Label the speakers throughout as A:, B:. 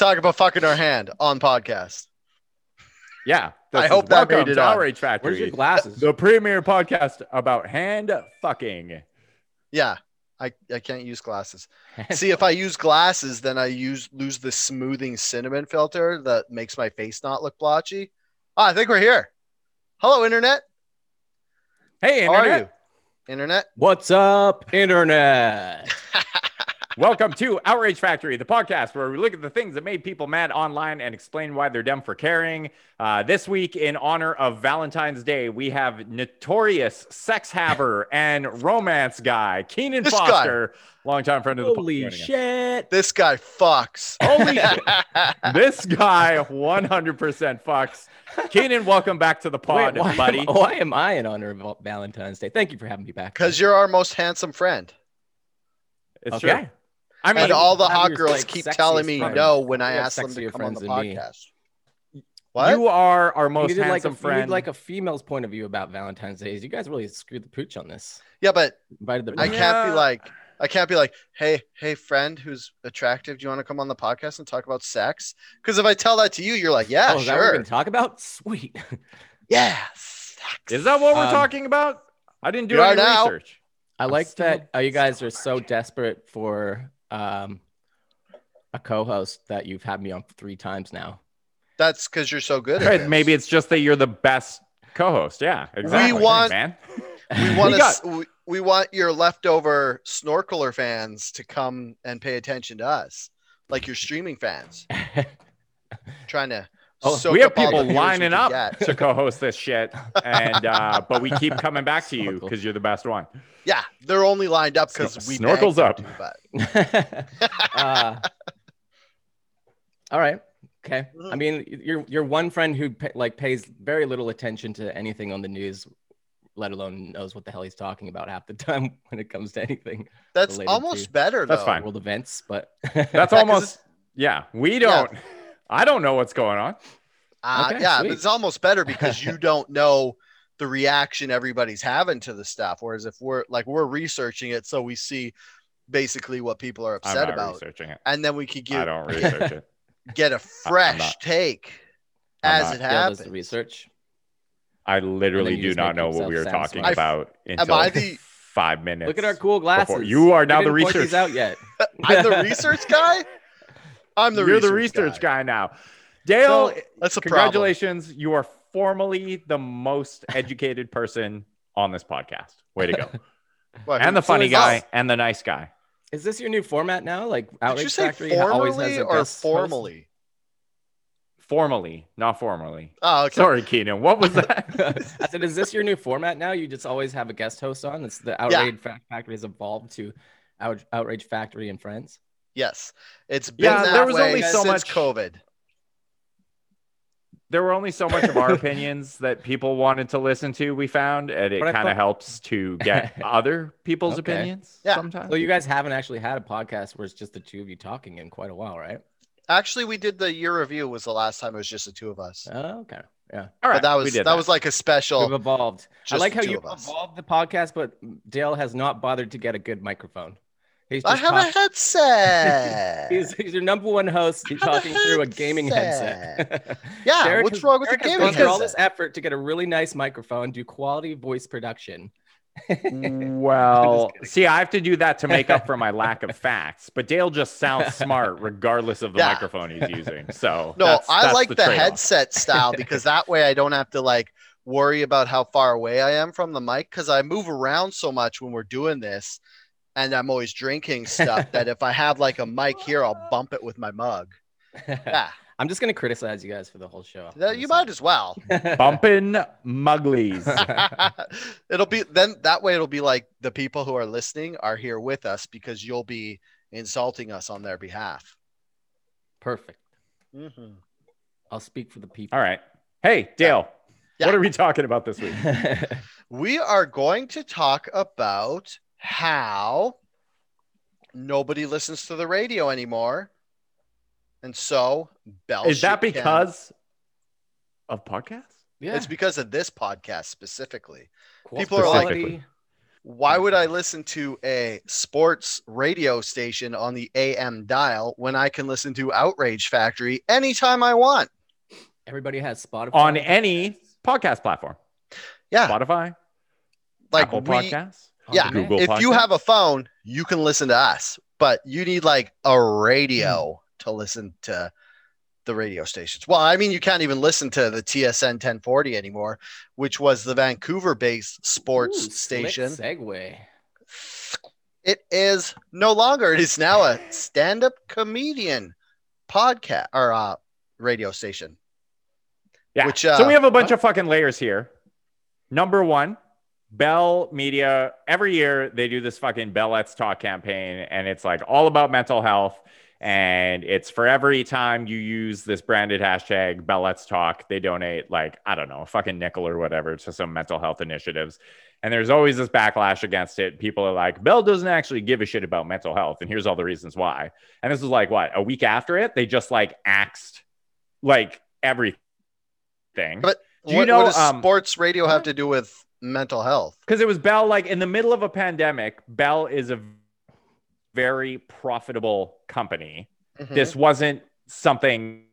A: talk about fucking our hand on podcast.
B: Yeah.
A: I hope that made
B: Welcome
A: it on.
B: Outrage Factory.
C: Where's your glasses?
B: the premier podcast about hand fucking.
A: Yeah, I, I can't use glasses. See, if I use glasses, then I use lose the smoothing cinnamon filter that makes my face not look blotchy. Ah, I think we're here. Hello, internet.
B: Hey,
A: How are you? Internet.
C: What's up, internet?
B: Welcome to Outrage Factory, the podcast where we look at the things that made people mad online and explain why they're dumb for caring. Uh, this week, in honor of Valentine's Day, we have notorious sex haver and romance guy Keenan
A: This guy.
B: Foster, longtime friend of the
C: Holy
B: podcast.
C: shit!
A: This guy fucks.
B: Holy shit. This guy 100% fucks. Keenan, welcome back to the pod,
C: Wait, why,
B: buddy.
C: Am, why am I in honor of Valentine's Day? Thank you for having me back.
A: Because you're our most handsome friend.
B: It's
C: Okay.
B: true. I mean,
A: and all the hot girls
C: like,
A: keep telling me
C: friends.
A: no when I ask them to
C: sexier
A: come on the
C: friends than me.
A: podcast. What?
B: you are our most
C: needed, like a,
B: handsome
C: you need,
B: friend.
C: like a female's point of view about Valentine's Day. You guys really screwed the pooch on this.
A: yeah, but
C: Invited the
A: I
B: Yeah.
A: can't be like I can't be like, hey, hey, friend who's attractive, do you want to come on the podcast and talk about sex? Because if I tell that to you, you're like, yeah,
C: oh, is that what we're
A: sure,
C: gonna talk about? Sweet.
A: yeah. sex.
B: Is that what we're
C: Um,
B: talking about? I didn't do
A: we
B: any
A: now.
B: research.
C: I
B: I'm
C: like
B: still
C: that uh, you guys are so desperate for um, a co-host that you've had me on three times now.
A: That's because you're so good at
B: Right. Maybe it's just that you're the best co-host. Yeah, exactly.
A: We want-
B: man.
A: we want
B: We
A: to
B: got-
A: we, we want your leftover snorkeler fans to come and pay attention to us, like your streaming fans, trying to.
C: Oh,
A: soak
B: we have
A: up all the
B: people lining up
A: get.
B: to co-host this shit, and uh, but we keep coming back to you because you're the best one.
A: Yeah, they're only lined up because
B: Snor-
A: we
B: snorkels up.
A: them too, but
C: uh, all right. Okay.
A: Mm-hmm.
C: I mean, you're you're one friend who pa- like pays very little attention to anything on the news, let alone knows what the hell he's talking about half the time when it comes to anything
A: that's almost
C: to-
A: better.
B: That's
A: though.
B: fine.
C: world events. But
B: That's
A: Yeah, 'cause
B: almost yeah. We don't. I don't know what's going on.
A: Uh,
C: Okay,
A: yeah, but it's almost better because you don't know the reaction everybody's having to the stuff. Whereas if we're like we're researching it, so we see basically what people are
B: I'm
A: upset
B: not
A: about,
B: researching it.
A: and then we could get
B: I
A: get
B: don't research it.
A: get a fresh
B: not-
A: take
B: I'm
A: as
B: not.
A: it
C: Dale does the
A: happens.
C: research.
B: I literally do not know what we were
C: yourself
B: talking
C: satisfied.
B: about
A: Am
B: until
A: I the-
B: five minutes.
C: Look at our cool glasses.
B: You are now the
C: didn't point
B: research-
C: these out yet.
A: I'm the research guy. I'm the
B: You're
A: research
B: the research
A: guy.
B: guy, now. Dale,
C: So,
A: That's a problem.
B: congratulations. You are formally the most educated person on this podcast. Way to go.
A: What,
B: and the
A: who-
B: funny
C: is
B: guy
C: this?
B: and the nice guy.
C: Is this your new format now? Like
A: Did
C: Outrage
A: you say
C: Factory always has
A: formally
C: a
A: or
C: guest host?
A: formally?
B: Formally, not formally.
A: Oh, okay.
B: Sorry, Keenan. What was that?
C: I said, is this your new format now? You just always have a guest host on. It's the Outrage Fa- Factory has evolved to Out- Outrage Factory and Friends.
A: Yes, it's been
B: Yeah,
A: that
B: there was
A: way
B: only so
A: since
B: much-
A: COVID.
B: there were only so much of our opinions that people wanted to listen to, we found, and it kind of helps to get other people's
C: Okay.
B: opinions
A: Yeah.
B: sometimes.
C: So you guys haven't actually had a podcast where it's just the two of you talking in quite a while, right?
A: Actually, we did the year review. Was the last time it was just the two of us.
C: Oh, okay. Yeah.
B: All right,
A: but that was
B: did
A: that, was like a special.
C: We've evolved. I like how you evolved the podcast, but Dale has not bothered to get a good microphone. He's
A: I
C: just
A: have a headset.
C: He's, he's your number one host. He's
A: have a
C: talking through a gaming headset.
A: Yeah,
C: Derek
A: what's
C: has-
A: wrong with
C: Derek
A: the gaming
C: gone through all this effort to get a really nice microphone, do quality voice production.
B: Well, see, I have to do that to make up for my lack of facts. But Dale just sounds smart regardless of the
A: Yeah.
B: microphone he's using. So
A: No,
B: that's-
A: I
B: that's
A: like the,
B: trade-off.
A: headset style because that way I don't have to like worry about how far away I am from the mic because I move around so much when we're doing this and I'm always drinking stuff that if I have like a mic here, I'll bump it with my mug. Yeah,
C: I'm just gonna criticize you guys for the whole show.
A: that- you might as well.
B: bumping Mugglies.
A: it'll be then that way it'll be like the people who are listening are here with us because you'll be insulting us on their behalf.
C: Perfect.
A: Mhm.
C: I'll speak for the people.
B: All right. Hey, Dale.
A: Yeah.
B: What are we talking about this week?
A: We are going to talk about how nobody listens to the radio anymore. And so Bell
B: Is that
A: Shit can-
B: because of podcasts?
C: yeah.
A: it's because of this podcast specifically.
C: Qual-
A: people are like- Why would I listen to a sports radio station on the AM dial when I can listen to Outrage Factory anytime I want?
C: Everybody has Spotify
B: on any podcast platform.
A: Yeah,
B: Spotify,
A: like
B: Apple
A: we,
B: Podcasts,
C: on
A: yeah.
B: Google
A: if you have a phone, you can listen to us, but you need like a radio to listen to the radio stations. Well, I mean, you can't even listen to the TSN 1040 anymore, which was the Vancouver based sports
C: Ooh,
A: station.
C: Segue.
A: It is no longer. It is now a stand up comedian podcast or uh, radio station.
B: Yeah.
A: Which, uh,
B: so we have a bunch
C: what?
B: of fucking layers here. Number one, Bell Media. Every year they do this fucking Bell Let's Talk campaign, and it's like all about mental health. And it's for every time you use this branded hashtag Bell Let's Talk, they donate like, I don't know, a fucking nickel or whatever to some mental health initiatives. And there's always this backlash against it. People are like, Bell doesn't actually give a shit about mental health. And here's all the reasons why. And this was like, what, a week after it? They just like axed like everything.
A: But
B: Do you
A: what,
B: know,
A: what does
B: um,
A: sports radio have to do with mental health?
B: because it was Bell, like in the middle of a pandemic, Bell is a very profitable company.
A: Mhm.
B: This wasn't something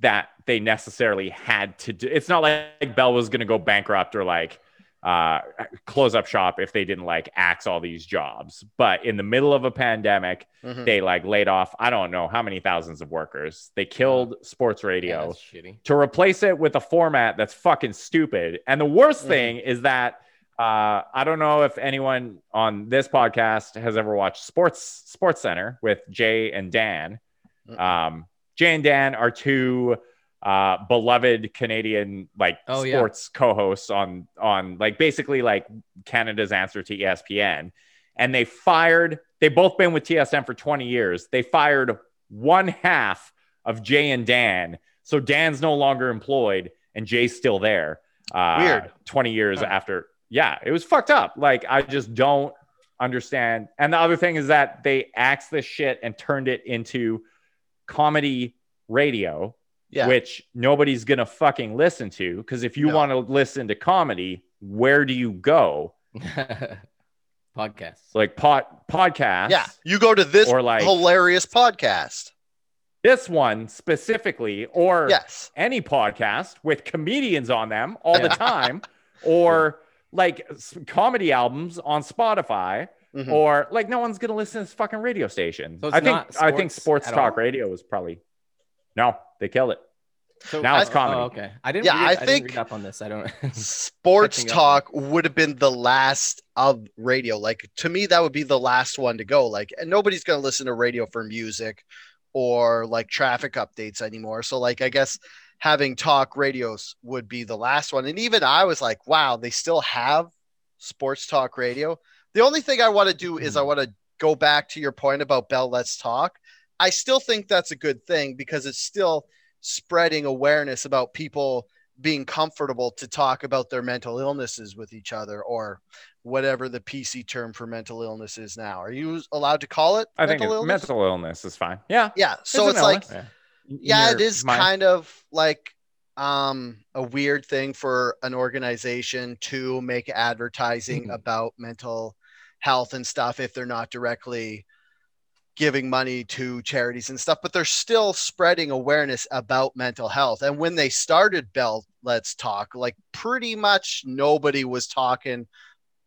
B: that they necessarily had to do. It's not like Bell was going to go bankrupt or like uh, close up shop if they didn't like axe all these jobs. But in the middle of a pandemic,
A: Mhm.
B: they like laid off, I don't know how many thousands of workers. They killed sports radio
C: shitty.
B: to replace it with a format that's fucking stupid. And the worst
A: Mhm.
B: thing is that uh, I don't know if anyone on this podcast has ever watched Sports Sports Center with Jay and Dan.
A: Mm-mm.
B: Um, Jay and Dan are two uh, beloved Canadian like
C: Oh, yeah.
B: sports co-hosts on on like basically like Canada's answer to ESPN. And they fired. They've both been with TSN for 20 years. They fired one half of Jay and Dan. So Dan's no longer employed and Jay's still there. Uh,
A: Weird.
B: 20 years
C: Huh.
B: after. Yeah, it was fucked up. Like, I just don't understand. And the other thing is that they axed this shit and turned it into comedy radio,
A: Yeah.
B: which nobody's going to fucking listen to. Because if you
A: No.
B: want to listen to comedy, where do you go?
C: Podcasts.
B: Like, pod, podcasts.
A: yeah. You go to this
B: Or like-
A: hilarious podcast.
B: This one specifically, or
A: Yes.
B: any podcast with comedians on them all the time, or like comedy albums on Spotify,
A: Mhm.
B: or like no one's gonna listen to this fucking radio station.
C: So
B: I think I think
C: sports
B: sports talk
C: all?
B: radio is probably no, they killed it.
C: So
B: Now it's
C: oh,
B: comedy.
C: Oh, okay. I didn't.
A: Yeah,
C: read,
A: I
C: I, didn't
A: think-
C: read up on this. I don't.
A: Sports
C: Catching up.
A: talk would have been the last of radio. Like to me, that would be the last one to go. Like, and nobody's gonna listen to radio for music or like traffic updates anymore. So, like, I guess having talk radios would be the last one. And even I was like, wow, they still have sports talk radio. The only thing I want to do is I hmm. want to go back to your point about Bell Let's Talk. I still think that's a good thing because it's still spreading awareness about people being comfortable to talk about their mental illnesses with each other or whatever the PC term for mental illness is now. Are you allowed to call it
B: I think
A: mental
B: it-
A: illness?
B: mental illness is fine. Yeah.
A: yeah. So
B: It's
A: it's like.
B: In
A: yeah, it is
B: mind.
A: kind of like um a weird thing for an organization to make advertising
C: Mhm.
A: about mental health and stuff if they're not directly giving money to charities and stuff but they're still spreading awareness about mental health and when they started bell let's talk like pretty much nobody was talking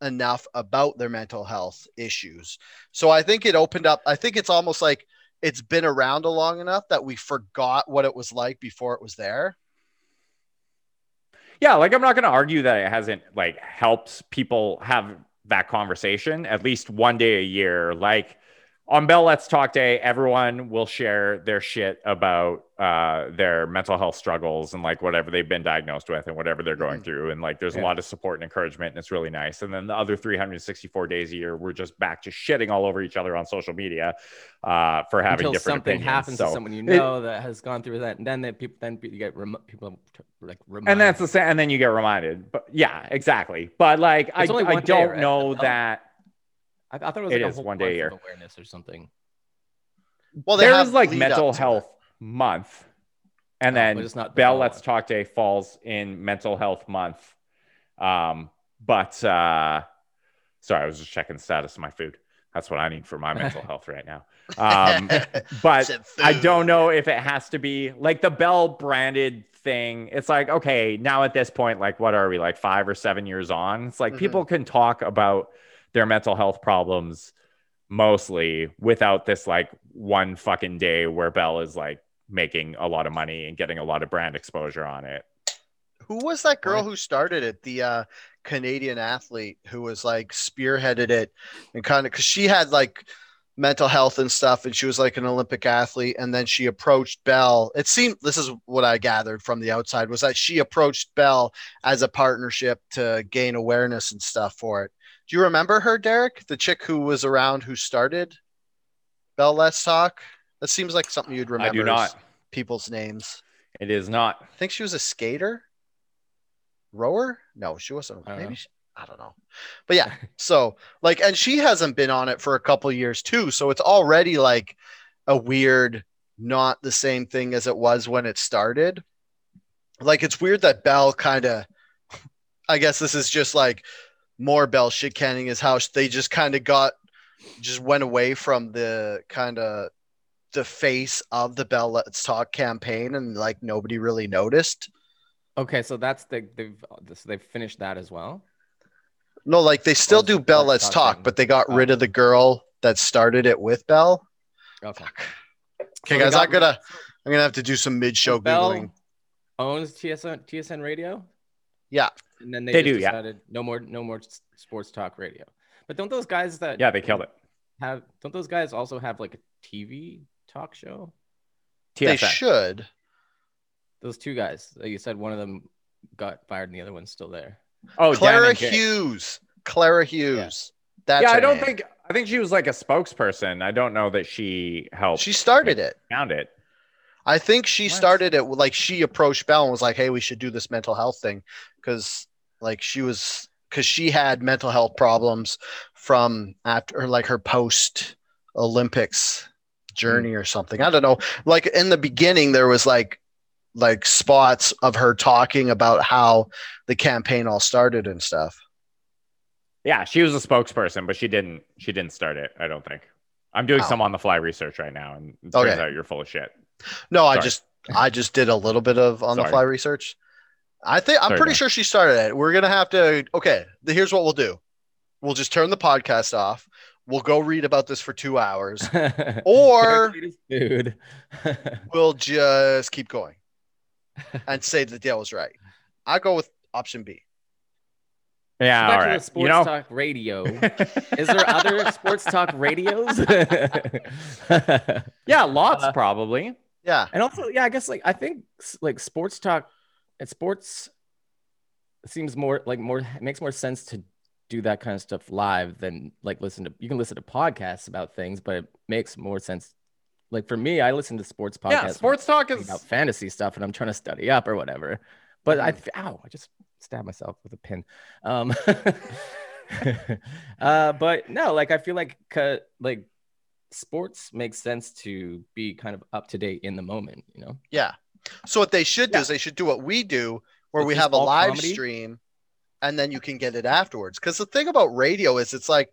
A: enough about their mental health issues so i think it opened up i think it's almost like it's been around long enough that we forgot what it was like before it was there.
B: Yeah, like I'm not going to argue that it hasn't like helped people have that conversation at least one day a year. Like on Bell Let's Talk Day, everyone will share their shit about uh, their mental health struggles and like whatever they've been diagnosed with and whatever they're going
A: Mhm.
B: through. And like there's a lot of support and encouragement, and it's really nice. And then the other 364 days a year, we're just back to shitting all over each other on social media uh, for having different things.
C: Until
B: different
C: something
B: opinions.
C: happens
B: So-
C: to someone you know that has gone through that, and then they, people then you get rem- people like reminded.
B: and that's the same and then you get reminded but yeah exactly but like i,
C: It's only
B: I don't
C: right?
B: know that
C: I, I thought it was
B: It
C: like a
B: is
C: whole
B: one day a year.
C: of awareness or something.
A: Well, they
B: there
A: have
B: like mental
A: up to it.
B: health month and
C: Oh,
B: then
C: but it's not the
B: bell let's
C: one.
B: talk day falls in mental health month um but uh Sorry, I was just checking the status of my food. That's what I need for my mental health right now. Um, but I don't know if it has to be like the Bell branded thing. It's like, okay, now at this point, like, what are we like five or seven years on? It's like
A: Mhm.
B: people can talk about their mental health problems mostly without this like one fucking day where Bell is like making a lot of money and getting a lot of brand exposure on it.
A: Who was that girl
C: Right.
A: who started it? The uh, Canadian athlete who was like spearheaded it and kind of because she had like mental health and stuff, and she was like an Olympic athlete. And then she approached Bell. It seemed this is what I gathered from the outside was that she approached Bell as a partnership to gain awareness and stuff for it. Do you remember her, Derek? The chick who was around who started Bell Let's Talk? That seems like something you'd remember.
B: I do not.
A: People's names.
B: It is not.
A: I think she was a skater, rower. No, she wasn't.
C: I
A: Maybe she, I don't know. But yeah, so like, and she hasn't been on it for a couple years too. So it's already like a weird, not the same thing as it was when it started. Like it's weird that Bell kind of. I guess this is just like more Bell shit canning his house. They just kind of got, just went away from the kind of the face of the Bell Let's Talk campaign, and like nobody really noticed.
C: Okay, so that's the they've so they've finished that as well.
A: No, like they still do Bell
C: Let's Talk
A: but they got
C: Oh.
A: rid of oh. the girl that started it with Bell.
C: Okay.
A: Okay,
C: they
A: guys,
C: got
A: I'm gonna I'm gonna have to do some mid-show
C: Bell
A: googling.
C: owns TSN TSN Radio.
A: Yeah.
C: And then they,
B: They
C: just
B: do, yeah.
C: no more no more sports talk radio. But don't those guys that
B: Yeah, they killed it.
C: have don't those guys also have like a TV talk show?
A: They
B: TSN.
A: should.
C: Those two guys. uh, You said one of them got fired and the other one's still there.
B: Oh,
A: Clara. Hughes. Clara Hughes. That's
B: yeah, I don't
A: name.
B: think. I think she was like a spokesperson. I don't know that she helped.
A: she started it.
B: found it.
A: I think she
B: Nice.
A: started it like she approached Bell and was like, "Hey, we should do this mental health thing," because like she was because she had mental health problems from after like her post Olympics journey hmm. or something. I don't know. Like in the beginning, there was like like spots of her talking about how the campaign all started and stuff.
B: Yeah, she was a spokesperson, but she didn't. She didn't start it. I don't think. I'm doing
A: Oh.
B: some on the fly research right now, and it turns
A: Okay.
B: out you're full of shit.
A: No, I just I just did a little bit of on the fly research. I think I'm
B: Sorry,
A: pretty
B: man.
A: sure she started it. We're gonna have to. Okay, here's what we'll do. We'll just turn the podcast off. We'll go read about this for two hours. Or-
C: dude.
A: We'll just keep going and say that Dale was right. I go with option B.
B: Yeah,
C: Back
B: all
C: to the sports
B: You know,
C: talk radio. Is there other sports talk radios?
B: yeah, lots
C: Uh,
B: probably.
A: Yeah,
C: and also, yeah, I guess like I think like sports talk and sports seems more like more it makes more sense to do that kind of stuff live than like listen to you can listen to podcasts about things, but it makes more sense. Like for me, I listen to sports podcasts
B: Yeah, sports talk is.
C: about fantasy stuff and I'm trying to study up or whatever. But I
A: Mhm.
C: ow, I just stabbed myself with a pin. Um uh but no, like I feel like like sports makes sense to be kind of up to date in the moment, you know.
A: yeah. So what they should do
B: Yeah.
A: is they should do what we do, where
C: It's
A: we have a live
C: comedy?
A: stream, and then you can get it afterwards. Because the thing about radio is, it's like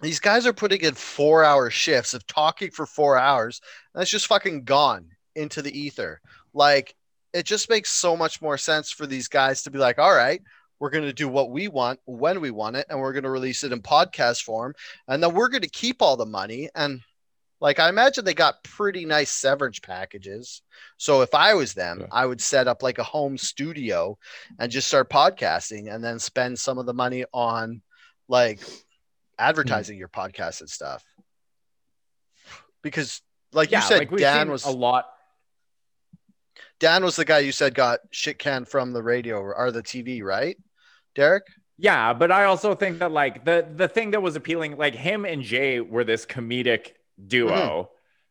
A: these guys are putting in four-hour shifts of talking for four hours. And that's just fucking gone into the ether. Like it just makes so much more sense for these guys to be like, all right, we're going to do what we want when we want it, and we're going to release it in podcast form, and then we're going to keep all the money. And like I imagine they got pretty nice severance packages. So if I was them,
C: Yeah.
A: I would set up like a home studio and just start podcasting, and then spend some of the money on like advertising your podcast and stuff. Because like
B: yeah,
A: you said,
B: like
A: Dan was
B: a lot.
A: Dan was the guy you said got shit canned from the radio or the TV, right? Derek?
B: Yeah, but I also think that like the the thing that was appealing, like him and Jay were this comedic duo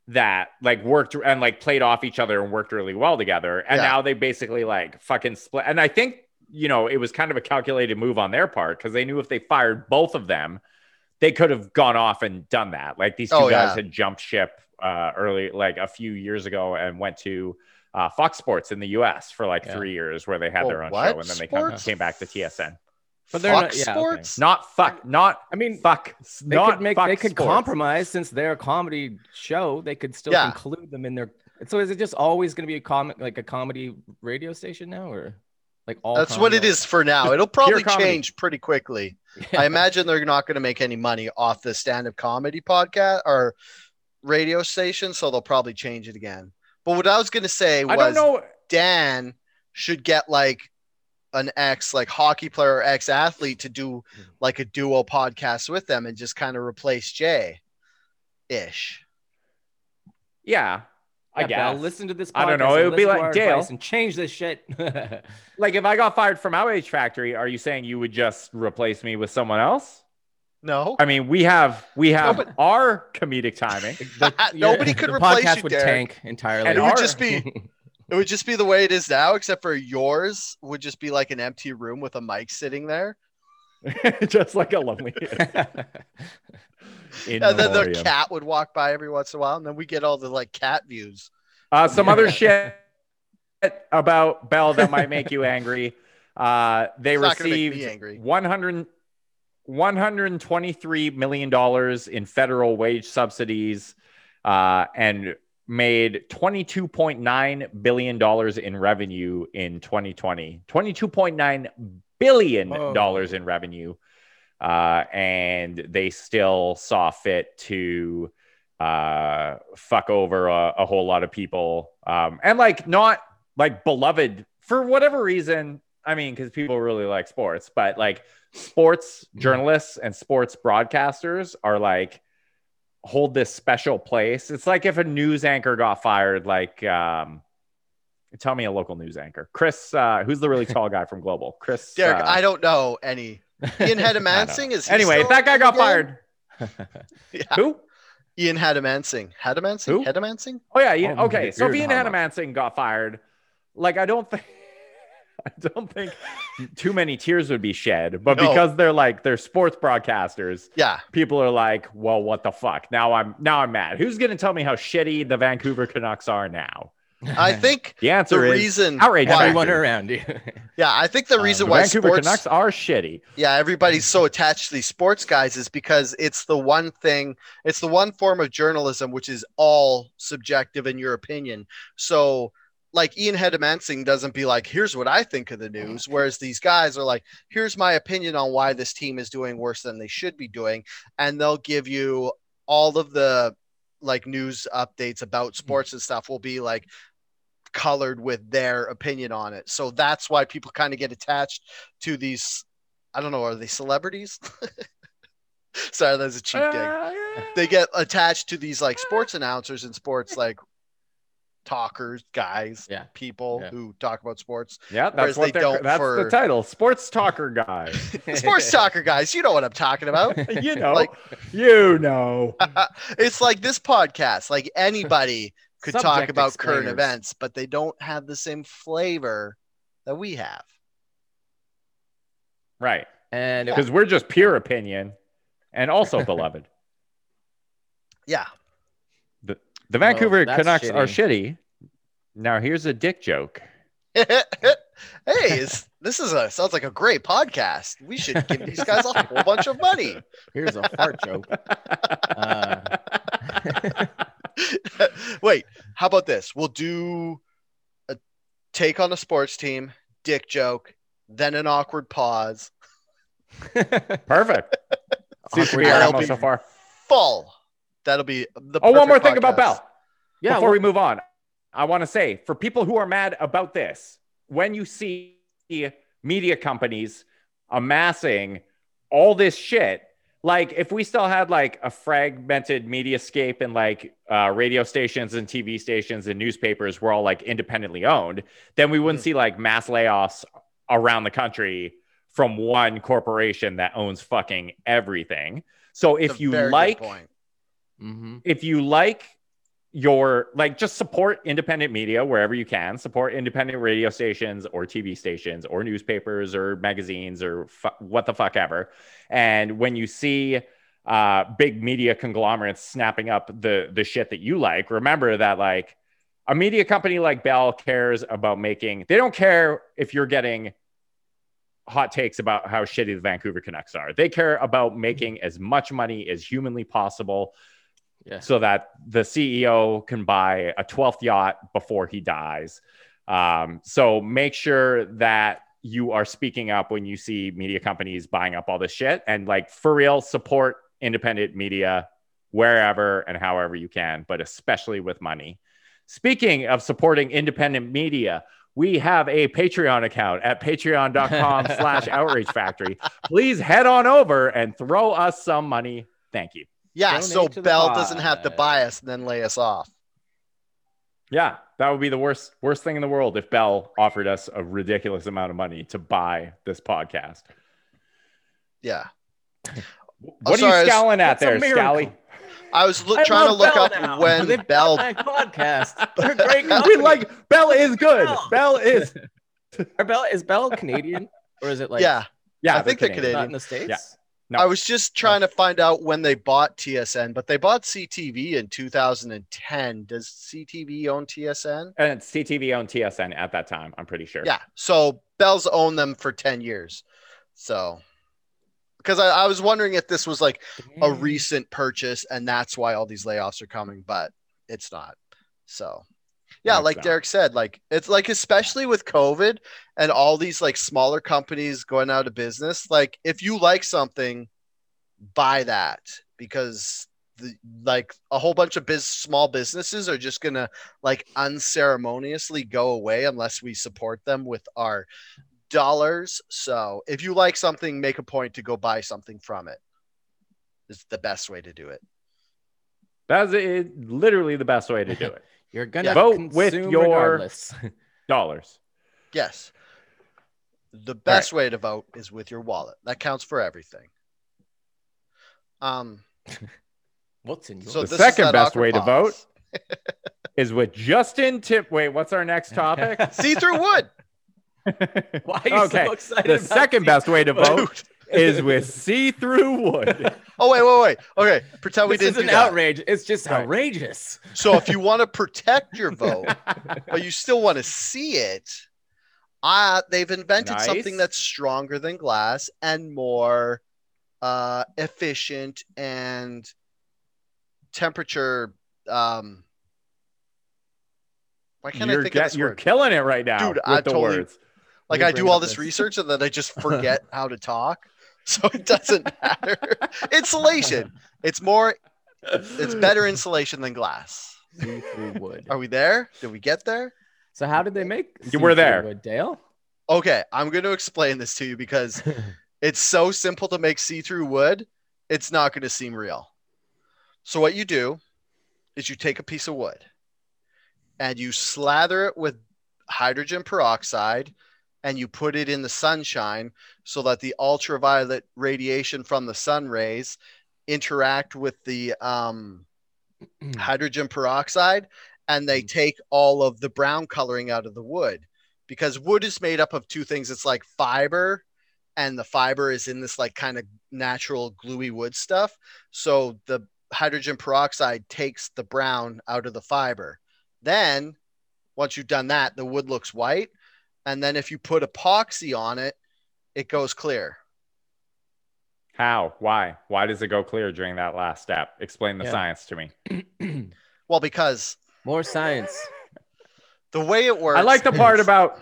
A: Mm-hmm.
B: that like worked and like played off each other and worked really well together. And
A: Yeah.
B: now they basically like fucking split. And I think you know it was kind of a calculated move on their part because they knew if they fired both of them, they could have gone off and done that. Like these two
A: Oh,
B: guys
A: yeah.
B: had jumped ship uh, early, like a few years ago, and went to. Uh, Fox Sports in the U.S. for like
C: Yeah.
B: three years, where they had
A: Oh,
B: their own show, and then they come, came back to TSN.
C: But they're
A: fuck
C: not- yeah, okay.
A: sports.
B: Not fuck. Not
C: I mean,
B: fuck.
C: they
B: not
C: could make
B: fuck
C: they could
B: sports.
C: compromise since they're a comedy show. They could still
A: Yeah.
C: include them in their. So is it just always going to be a comic like a comedy radio station now, or like all?
A: That's what
C: comedy
A: it
C: all
A: for now. It'll probably change pretty quickly.
C: the
A: I imagine they're not going to make any money off the stand-up comedy podcast or radio station, so they'll probably change it again. But what I was going to say
B: I don't
A: was
B: know.
A: Dan should get like an ex like hockey player or ex athlete to do mm-hmm. like a duo podcast with them and just kind of replace Jay ish.
B: Yeah, I
C: Yeah, Bell,
B: guess.
C: listen to this.
B: I don't know, it would be like
C: our
B: Dale.
C: and change this shit.
B: Like if I got fired from Outrage Factory, are you saying you would just replace me with someone else?
A: No,
B: I mean, we have we have
A: but-
B: our comedic timing.
C: The-
A: Nobody could
C: the
A: replace
C: podcast
A: you,
C: would
A: Derek.
C: tank entirely.
B: And
A: it would
B: our-
A: just be it would just be the way it is now, except for yours would just be like an empty room with a mic sitting there,
B: just like a lonely. In
A: and then the cat would walk by every once in a while, and then we get all the like cat views.
B: Uh, some other shit about Bell that might make you angry. Uh, they
A: It's not gonna make me
B: received
A: angry.
B: 100, 123 million dollars in federal wage subsidies uh, and made 22.9 billion dollars in revenue in 2020 22.9 billion dollars in revenue uh, and they still saw fit to uh, fuck over a, a whole lot of people. Um, and like not like beloved for whatever reason. I mean because people really like sports but like sports journalists and sports broadcasters are like hold this special place it's like if a news anchor got fired like um tell me a local news anchor chris uh who's the really tall guy from global chris
A: Derek,
B: uh,
A: I don't know any. Ian
B: I
A: Hanomansing is he
B: anyway
A: still
B: if that guy got
A: game?
B: fired
A: Yeah.
B: who
A: Ian Hanomansing, Hanomansing,
B: Who?
A: Hanomansing.
B: Oh yeah, yeah.
C: Oh,
B: okay. So if
C: you're
B: Ian
C: talking
B: Hanomansing got fired, like I don't think I don't think too many tears would be shed. But
A: No.
B: because they're like they're sports broadcasters,
A: Yeah,
B: people are like, well, what the fuck? Now I'm now I'm mad. Who's gonna tell me how shitty the Vancouver Canucks are now?
A: I think
B: The answer
A: the
B: is
A: reason
B: outrage
A: why-
C: Everyone around you.
A: Yeah, I think the
C: Um,
A: reason
B: The
A: why
B: Vancouver
A: sports,
B: Canucks are shitty.
A: yeah, everybody's so attached to these sports guys is because it's the one thing, it's the one form of journalism which is all subjective in your opinion. So, like Ian Hanomansing doesn't be like, "Here's what I think of the news," whereas these guys are like, "Here's my opinion on why this team is doing worse than they should be doing," and they'll give you all of the like news updates about sports and stuff will be like colored with their opinion on it. So that's why people kind of get attached to these. I don't know, are they celebrities? Sorry, that's a cheap dig.
B: Uh.
A: They get attached to these like sports announcers and sports like talkers, guys,
C: Yeah.
A: people
C: Yeah.
A: who talk about sports.
B: Yeah, that's what
A: they
B: they're
A: don't
B: that's
A: for-
B: the title. Sports talker guys.
A: Sports talker guys, you know what I'm talking about.
B: you know,
A: Like-
B: you know.
A: it's like this podcast, like anybody could talk
C: Subject
A: about current events, but they don't have the same flavor that we have.
B: Right.
C: And
B: Because we're just pure opinion and also beloved.
A: Yeah.
B: The Vancouver
C: that's
B: Canucks are
C: shitty.
B: shitty. Now here's a dick joke.
A: hey, is this is a sounds like a great podcast. We should give these guys a whole bunch of money.
C: here's a fart joke. Uh,
A: Wait, how about this? We'll do a take on a sports team, dick joke, then an awkward pause.
B: Perfect. Seems to be
C: Awkward
B: our
A: That'll
B: MO
A: be
B: so far.
A: Full. That'll be the.
B: Oh, one more
A: perfect
B: thing about. Bell.
C: yeah,
B: Before
C: well,
B: we move on, I want to say for people who are mad about this, when you see media companies amassing all this shit, like if we still had like a fragmented mediascape and like uh, radio stations and TV stations and newspapers were all like independently owned, then we wouldn't
A: Mhm.
B: see like mass layoffs around the country from one corporation that owns fucking everything. So if you
A: very good
B: like
C: mhm.
B: if you like your like just support independent media wherever you can support independent radio stations or tv stations or newspapers or magazines or what the fuck ever and when you see uh big media conglomerates snapping up the the shit that you like remember that like a media company like bell cares about making they don't care if you're getting hot takes about how shitty the Vancouver Canucks are. They care about making as much money as humanly possible
C: Yeah.
B: so that the CEO can buy a 12th yacht before he dies. Um, so make sure that you are speaking up when you see media companies buying up all this shit and like for real support independent media wherever and however you can, but especially with money. Speaking of supporting independent media, we have a Patreon account at patreon.com slash outrage factory. Please head on over and throw us some money. Thank you.
A: Yeah,
C: Donate
A: so
C: to the
A: Bell doesn't have to buy us and then lay us off.
B: Yeah, that would be the worst worst thing in the world if Bell offered us a ridiculous amount of money to buy this podcast.
A: Yeah.
B: What are
A: sorry, I
B: you
A: was-
B: scowling at there. Scally?
A: I was look,
C: I
A: trying to look
C: Bell
A: up
C: now.
A: when
C: They've
A: Bell.
C: podcast. They're a great
B: we like Bell is good.
C: Bell.
B: Bell is
C: Are Bell is Bell Canadian or is it like
A: yeah,
B: yeah.
A: I think they're Canadian.
C: not in the states?
B: Yeah. No.
A: I was just trying to find out when they bought TSN, but they bought CTV in 2010. Does CTV own TSN?
B: And uh, CTV owned TSN at that time. I'm pretty sure.
A: Yeah. So Bell's owned them for 10 years. So, because I, I was wondering if this was like a recent purchase and that's why all these layoffs are coming, but it's not. So, yeah, like. Derek said, like it's like especially with COVID and all these like smaller companies going out of business, like if you like something, buy that because the like a whole bunch of biz small businesses are just gonna like unceremoniously go away unless we support them with our dollars. So if you like something, make a point to go buy something from it. Is the best way to do it.
B: That's it, literally the best way to do it.
C: You're gonna
A: Yeah.
B: Vote with your-
C: regardless.
B: Dollars.
A: Yes. The best way to vote is with your wallet. That counts for everything. Um,
C: What's in your
A: so
B: The second best
A: awkward
B: way to
A: vote
B: Is with Justin Tip. Wait, what's our next topic?
A: See through wood.
C: Why are you
B: okay.
C: so excited?
B: the
C: about
B: second best way to vote
A: Dude.
B: Is with see through wood.
A: Oh wait, wait, wait. Okay, pretend we
C: This
A: didn't
C: is an
A: do that.
C: outrage. It's just
B: Right.
C: outrageous.
A: So if you want to protect your vote, but you still want to see it, uh, they've invented something
B: Nice.
A: that's stronger than glass and more uh, efficient and temperature. Um, why can't
B: you're
A: I think
B: get-
A: of this
B: you're
A: word?
B: killing it right now
A: Dude,
B: with
A: I
B: the
A: totally-
B: words.
A: Like I do all this
C: this.
A: research and then I just forget how to talk, so it doesn't matter. Insulation. It's more. It's better insulation than glass.
C: See-through wood.
A: Are we there? Did we get there?
C: So how did they make?
B: You were there.
C: wood, Dale.
A: Okay, I'm going to explain this to you because it's so simple to make see-through wood. It's not going to seem real. So what you do is you take a piece of wood and you slather it with hydrogen peroxide and you put it in the sunshine so that the ultraviolet radiation from the sun rays interact with the um, hydrogen peroxide and they take all of the brown coloring out of the wood. Because wood is made up of two things. It's like fiber and the fiber is in this like kind of natural gluey wood stuff. So the hydrogen peroxide takes the brown out of the fiber. Then once you've done that the wood looks white and then if you put epoxy on it it goes clear
B: How? Why? Why does it go clear during that last step? Explain the
C: Yeah.
B: science to me.
A: well because
C: More science.
A: the way it works
B: I like the part
A: is-
B: about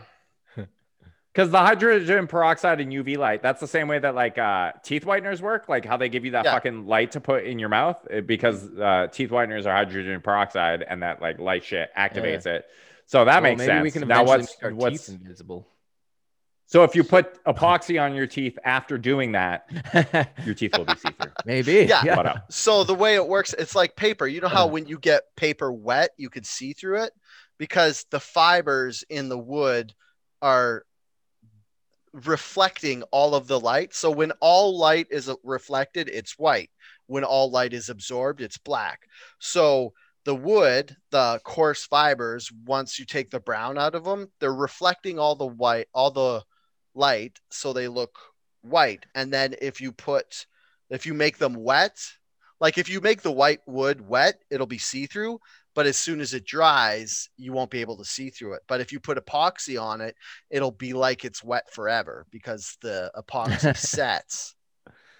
B: because the hydrogen peroxide and UV light. That's the same way that like uh, teeth whiteners work. Like how they give you that
A: Yeah.
B: fucking light to put in your mouth because uh, teeth whiteners are hydrogen peroxide, and that like light shit activates it. So that
C: Well,
B: makes
C: maybe
B: sense.
C: we can
B: now what's
C: make our
B: what's
C: teeth invisible.
B: so if you put epoxy on your teeth after doing that, your teeth will be see through.
C: maybe.
A: Yeah.
B: What up?
A: So the way it works, it's like paper. You know how mm-hmm. when you get paper wet, you can see through it because the fibers in the wood are reflecting all of the light. So when all light is reflected, it's white. When all light is absorbed, it's black. So the wood, the coarse fibers, once you take the brown out of them, they're reflecting all the white, all the light, so they look white. And then if you put, if you make them wet, like if you make the white wood wet, it'll be see through. but as soon as it dries, you won't be able to see through it. But if you put epoxy on it, it'll be like it's wet forever because the epoxy sets.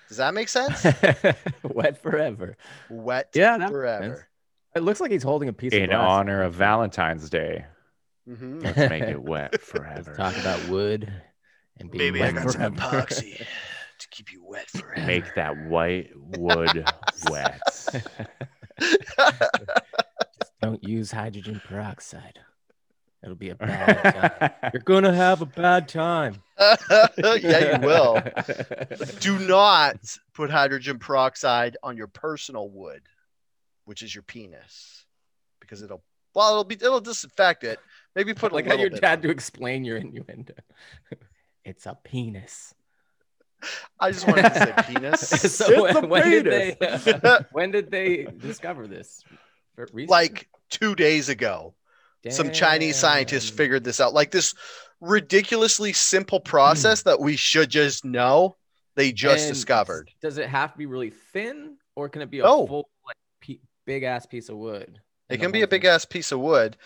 A: Does that make sense?
C: Wet forever.
A: Wet
C: Yeah, that
A: forever.
C: Sense. It looks like he's holding a piece of
B: In
C: glass.
B: honor of Valentine's Day,
A: Mhm.
B: let's make it wet forever.
C: Let's
B: forever.
C: talk about wood and being
A: Baby, I
C: wet
A: got some epoxy to keep you wet forever.
B: Make that white wood wet.
C: Don't use hydrogen peroxide. It'll be a bad time. You're gonna have a bad time.
A: yeah, you will. Do not put hydrogen peroxide on your personal wood, which is your penis, because it'll well, it'll be it'll disinfect it. Maybe put a
C: like how your dad
A: on.
C: to explain your innuendo. it's a penis.
A: I just wanted to say penis.
C: so
B: It's a
C: when, when did
B: penis.
C: they uh, when did they discover this? For-
A: like two days ago, some Chinese scientists figured this out. Like this ridiculously simple process hmm. that we should just know. They just
C: And
A: discovered.
C: Does it have to be really thin, or can it be a
A: No.
C: full like pe- big ass piece of wood?
A: It can be a big ass piece of wood,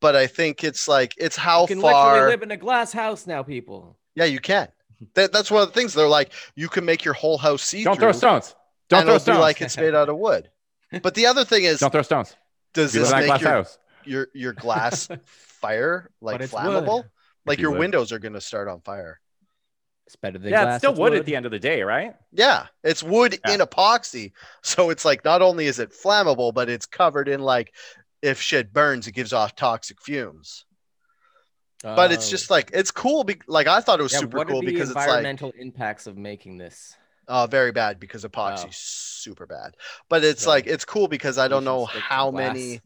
A: but I think it's like it's how
C: You can
A: far.
C: literally live in a glass house now, people.
A: Yeah, you can. That, that's one of the things. They're like, you can make your whole house see
B: Don't throw stones. Don't
A: and
B: throw
A: it'll be
B: stones.
A: like it's made out of wood. But the other thing is,
B: Don't throw stones.
A: does
B: You
A: this make
B: glass
A: your,
B: house.
A: your your glass fire like flammable?
C: wood.
A: Like
B: you
A: your
B: would.
A: windows are going to start on fire.
C: It's better than
B: Yeah,
C: glass.
B: it's still
C: it's
B: wood, at the end of the day, right?
A: Yeah, it's wood
B: Yeah.
A: in epoxy, so it's like not only is it flammable, but it's covered in like if shit burns, it gives off toxic fumes. But it's
C: Oh.
A: just like it's cool. Be- like I thought it was
C: Yeah,
A: super
C: what are
A: cool
C: the
A: because it's like
C: environmental impacts of making this.
A: Uh, very bad because epoxy's
C: Wow.
A: super bad. But it's
C: So,
A: like it's cool because I don't know how many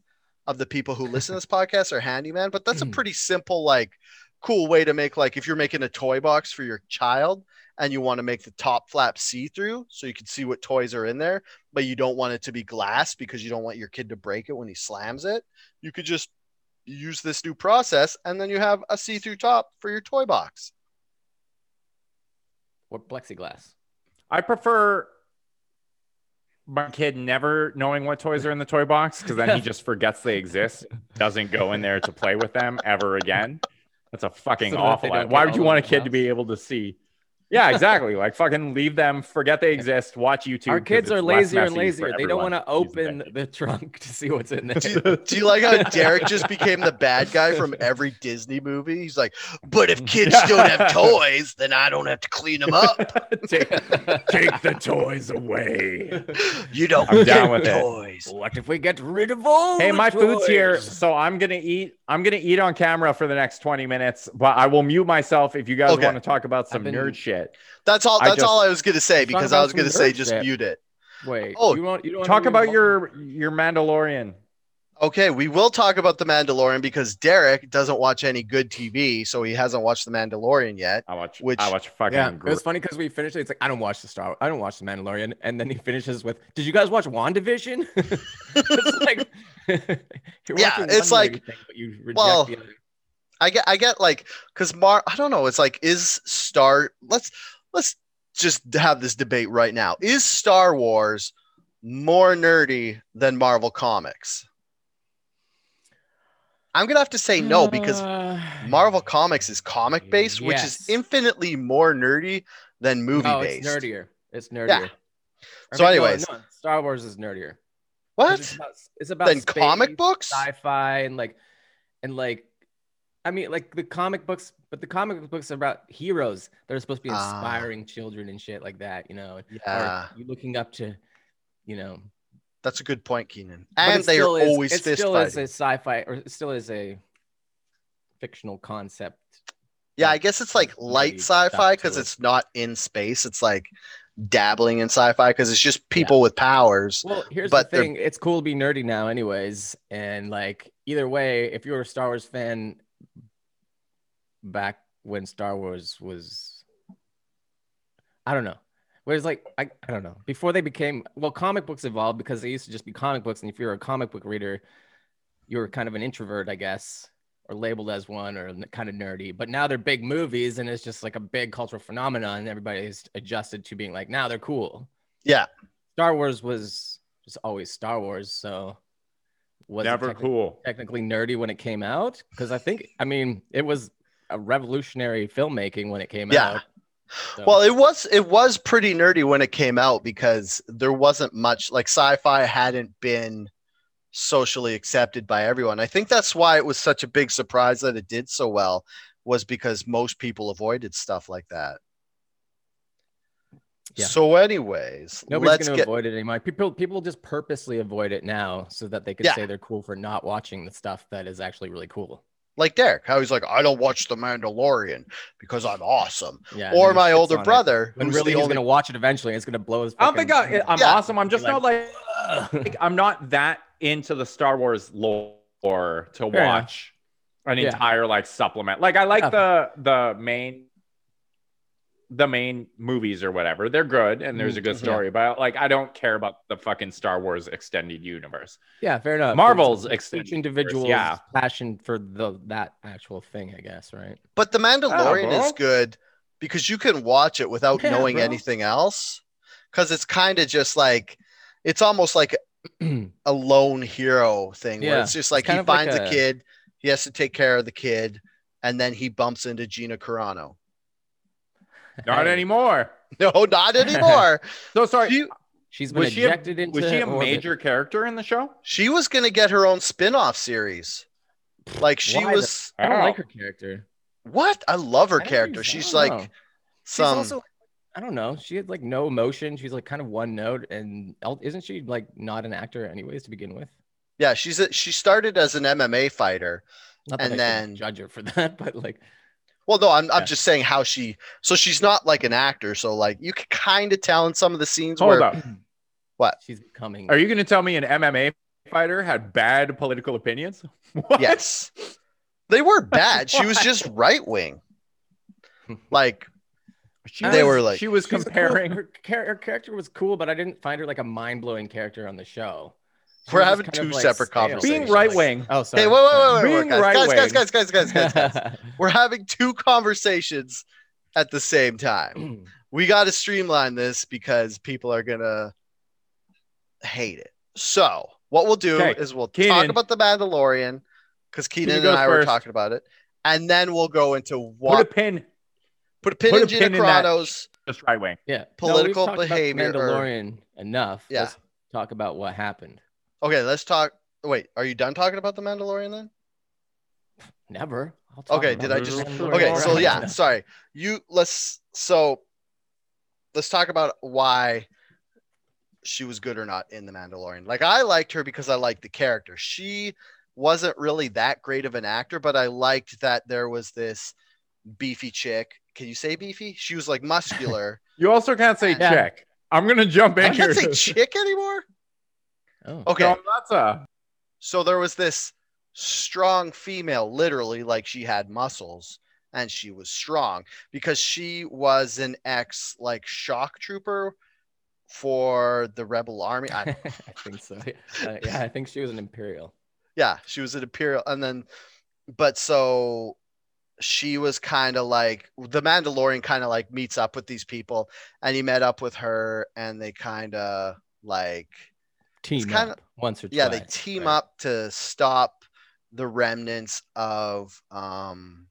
A: of the people who listen to this podcast are handyman, but that's a pretty simple, like cool way to make like if you're making a toy box for your child and you want to make the top flap see-through so you can see what toys are in there, but you don't want it to be glass because you don't want your kid to break it when he slams it. You could just use this new process and then you have a see-through top for your toy box.
C: Or plexiglass.
B: I prefer my kid never knowing what toys are in the toy box because then he just forgets they exist, doesn't go in there to play with them ever again. That's a fucking
C: So
B: awful.
C: they
B: Why would you want a
C: over the
B: kid to be able to see? Yeah, exactly. like fucking leave them, forget they exist, watch YouTube.
C: Our
B: 'cause
C: kids are lazier and lazier. They don't want to
B: Use the
C: open the trunk to see what's in there.
A: Do you, do you like how Derek just became the bad guy from every Disney movie? He's like, but if kids don't have toys, then I don't have to clean them up.
B: take, take the toys away.
A: You don't
B: I'm
A: get
B: down with it.
A: toys.
C: what if we get rid of all?
B: Hey,
C: the
B: my food's here, so I'm gonna eat. I'm gonna eat on camera for the next 20 minutes, but I will mute myself if you guys
A: Okay.
B: want to talk about some
C: been-
B: nerd shit.
A: That's all.
B: I
A: That's
B: just-
A: all I was gonna say because I was gonna say
C: nerd
A: just
C: shit.
A: mute it.
C: Wait.
A: Oh,
C: you want you don't
B: Talk about
C: be
B: your your Mandalorian.
A: Okay, we will talk about the Mandalorian because Derek doesn't watch any good TV, so he hasn't watched the Mandalorian yet.
B: I watch.
A: Which-
B: I watch fucking.
C: Yeah,
B: gr-
C: it was funny because we finished it. It's like I don't watch the Star. I don't watch the Mandalorian, and then he finishes with, "Did you guys watch Wandavision?" it's like, you're
A: Yeah, it's like-
C: thing, but you reject
A: well,
C: the other.
A: I get, I get like, cause Mar, I don't know. It's like, is Star? Let's let's just have this debate right now. Is Star Wars more nerdy than Marvel Comics? I'm gonna have to say no because
C: Uh,
A: Marvel Comics is comic based, which is infinitely more nerdy than movie
C: no,
A: based.
C: it's nerdier. It's nerdier. Or
A: So
C: maybe- no,
A: anyways.
C: no, Star Wars is nerdier.
A: What?
C: It's about, it's about
A: Then comic books?
C: sci-fi, and like, and like, I mean, like the comic books, but the comic books are about heroes that are supposed to be
A: Ah.
C: inspiring children and shit like that, you know.
A: Yeah,
C: you looking up to, you know,
A: that's a good point, Keenan. And they are
C: is-
A: always
C: it still is a sci-fi, or it still is a fictional concept.
A: Yeah, I guess it's like light sci-fi because
C: it.
A: it's not in space. It's like dabbling in sci-fi because it's just people with powers.
C: Well, here's
A: But
C: the
A: they're-
C: thing: it's cool to be nerdy now, anyways. And like either way, if you're a Star Wars fan, back when Star Wars was, I don't know. Whereas like I, I don't know. Before they became well, comic books evolved because they used to just be comic books, and if you're a comic book reader, you were kind of an introvert, I guess, or labeled as one, or kind of nerdy. But now they're big movies, and it's just like a big cultural phenomenon, and everybody's adjusted to being like, now they're cool.
A: Yeah,
C: Star Wars was just always Star Wars, so was
B: Never
C: techni-
B: cool.
C: technically nerdy when it came out? Because I think, I mean, it was a revolutionary filmmaking when it came
A: Yeah.
C: out. So-
A: Well, it was it was pretty nerdy when it came out because there wasn't much like sci-fi hadn't been socially accepted by everyone. I think that's why it was such a big surprise that it did so well was because most people avoided stuff like that.
C: Yeah.
A: So anyways,
C: Nobody's
A: let's
C: going to
A: get
C: avoid it anymore. People people just purposely avoid it now so that they can
A: Yeah.
C: say they're cool for not watching the stuff that is actually really cool.
A: like Derek, how he's like, I don't watch The Mandalorian because I'm awesome.
C: Yeah.
A: or my older
C: on it.
A: brother,
C: When really
A: the
C: he's
A: only-
C: going to watch it eventually. It's going to blow his.
B: I don't think I, I'm
A: Yeah.
B: awesome. I'm just
C: Like-
B: not like, like, I'm not that into the Star Wars lore to
C: Fair enough.
B: watch an
C: Yeah.
B: entire like supplement. Like I like
C: Yeah.
B: the the main the main movies or whatever. They're good and there's a good
C: Mhm.
B: story, but like I don't care about the fucking Star Wars extended universe.
C: Yeah, fair enough.
B: Marvel's
C: It's
B: extended
C: each
B: universe,
C: individual's
B: yeah.
C: passion for the that actual thing, I guess, right?
A: But The Mandalorian
B: bro.
A: is good because you can watch it without
C: Yeah,
A: knowing
C: bro.
A: anything else. Because it's kind of just like, it's almost like a lone hero thing where
C: Yeah,
A: it's just like
C: kind
A: he
C: of like
A: finds a...
C: a-
A: kid, he has to take care of the kid, and then he bumps into Gina Carano.
B: Not anymore.
A: No, not anymore.
B: So sorry.
A: she,
C: She's been
B: was she a,
C: into.
B: was she a
C: orbit.
B: major character in the show?
A: she was going to get her own spin off series. Like she
C: Why the-
A: was,
C: I don't like her character.
A: what? I love her
C: I
A: character. She's like
C: know. She's
A: some,
C: also, I don't know. She had like no emotion. She's like kind of one note, and isn't she like not an actor anyways to begin with?
A: yeah, she's a, she started as an MMA fighter.
C: Not that
A: And
C: I
A: then-
C: judge her for that, but like,
A: Well, no, I'm,
C: Yeah.
A: I'm just saying how she. So she's not like an actor. So like you can kind of tell in some of the scenes
B: Hold
A: where
B: up.
A: What?
C: she's becoming.
B: Are you going to tell me an MMA fighter had bad political opinions? What?
A: yes, they were bad. She was just right wing. Like
B: She
A: They
B: was-
A: were like-
B: she was
C: She's a cool-
B: comparing.
C: her, char- her character was cool, but I didn't find her like a mind blowing character on the show. She
A: We're having two
C: like,
A: separate
C: stale.
A: conversations.
B: being right wing.
C: Oh, sorry.
A: hey, wait, wait,
C: sorry.
A: wait, wait,
B: Being
A: guys,
B: right-wing.
A: guys, guys, guys, guys, guys, guys, guys. We're having two conversations at the same time. We got to streamline this because people are gonna hate it. So what we'll do
B: Okay,
A: is we'll talk about the Mandalorian because Keenan and
B: goes
A: I were talking about it, and then we'll go into
B: Put a
A: what
B: pin
A: put a pin
B: put
A: in
B: a
A: Gina
B: pin in that.
A: Carano's
B: just right wing.
C: yeah.
A: political
C: no, we've about
A: behavior or-
C: enough.
A: Yeah.
C: Let's talk about what happened.
A: Okay, let's talk. Wait, are you done talking about the Mandalorian then?
C: Never. I'll talk
A: Okay,
C: about
A: did I just? Okay, so yeah, sorry. You let's so let's talk about why she was good or not in the Mandalorian. Like I liked her because I liked the character. She wasn't really that great of an actor, but I liked that there was this beefy chick. Can you say beefy? She was like muscular.
B: You also can't say
C: Yeah.
B: chick. I'm gonna jump in
A: I can't say chick anymore.
C: Oh.
A: Okay.
B: No, that's a
A: So there was this strong female, literally, like she had muscles and she was strong because she was an ex like shock trooper for the rebel army. I,
C: I think so. Yeah. Uh, yeah, I think she was an imperial.
A: yeah, she was an imperial, and then, but so she was kind of like the Mandalorian, kind of like meets up with these people, and he met up with her, and they kind of like
C: Team
A: kinda-
C: up once or
A: yeah
C: twice.
A: they team
C: right?
A: up to stop the remnants of um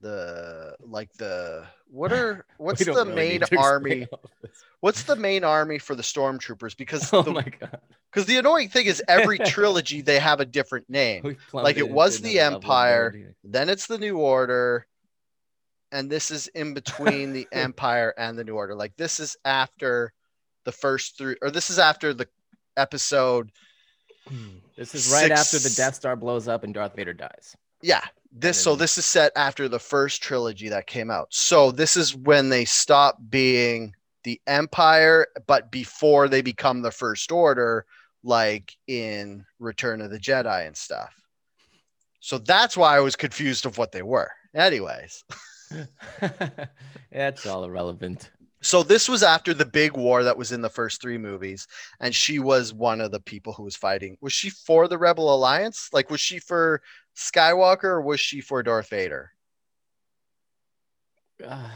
A: the like the what are what's the
C: really
A: main
C: need to explain
A: army. what's the main army for the stormtroopers because
C: Oh
A: the,
C: my god.
A: because the annoying thing is every trilogy they have a different name Like, it was the
C: another level of
A: Empire. then it's the new order and this is in between the empire and the new order like this is after the first three or this is after the episode
C: This is right after the Death Star blows up and Darth Vader dies.
A: Yeah, this so this is set after the first trilogy that came out. So this is when they stop being the Empire, but before they become the First Order, like in Return of the Jedi and stuff. So that's why I was confused of what they were. Anyways,
C: That's all irrelevant.
A: so this was after the big war that was in the first three movies, and she was one of the people who was fighting. Was she for the Rebel Alliance? Like, was she for Skywalker or was she for Darth Vader?
C: Uh,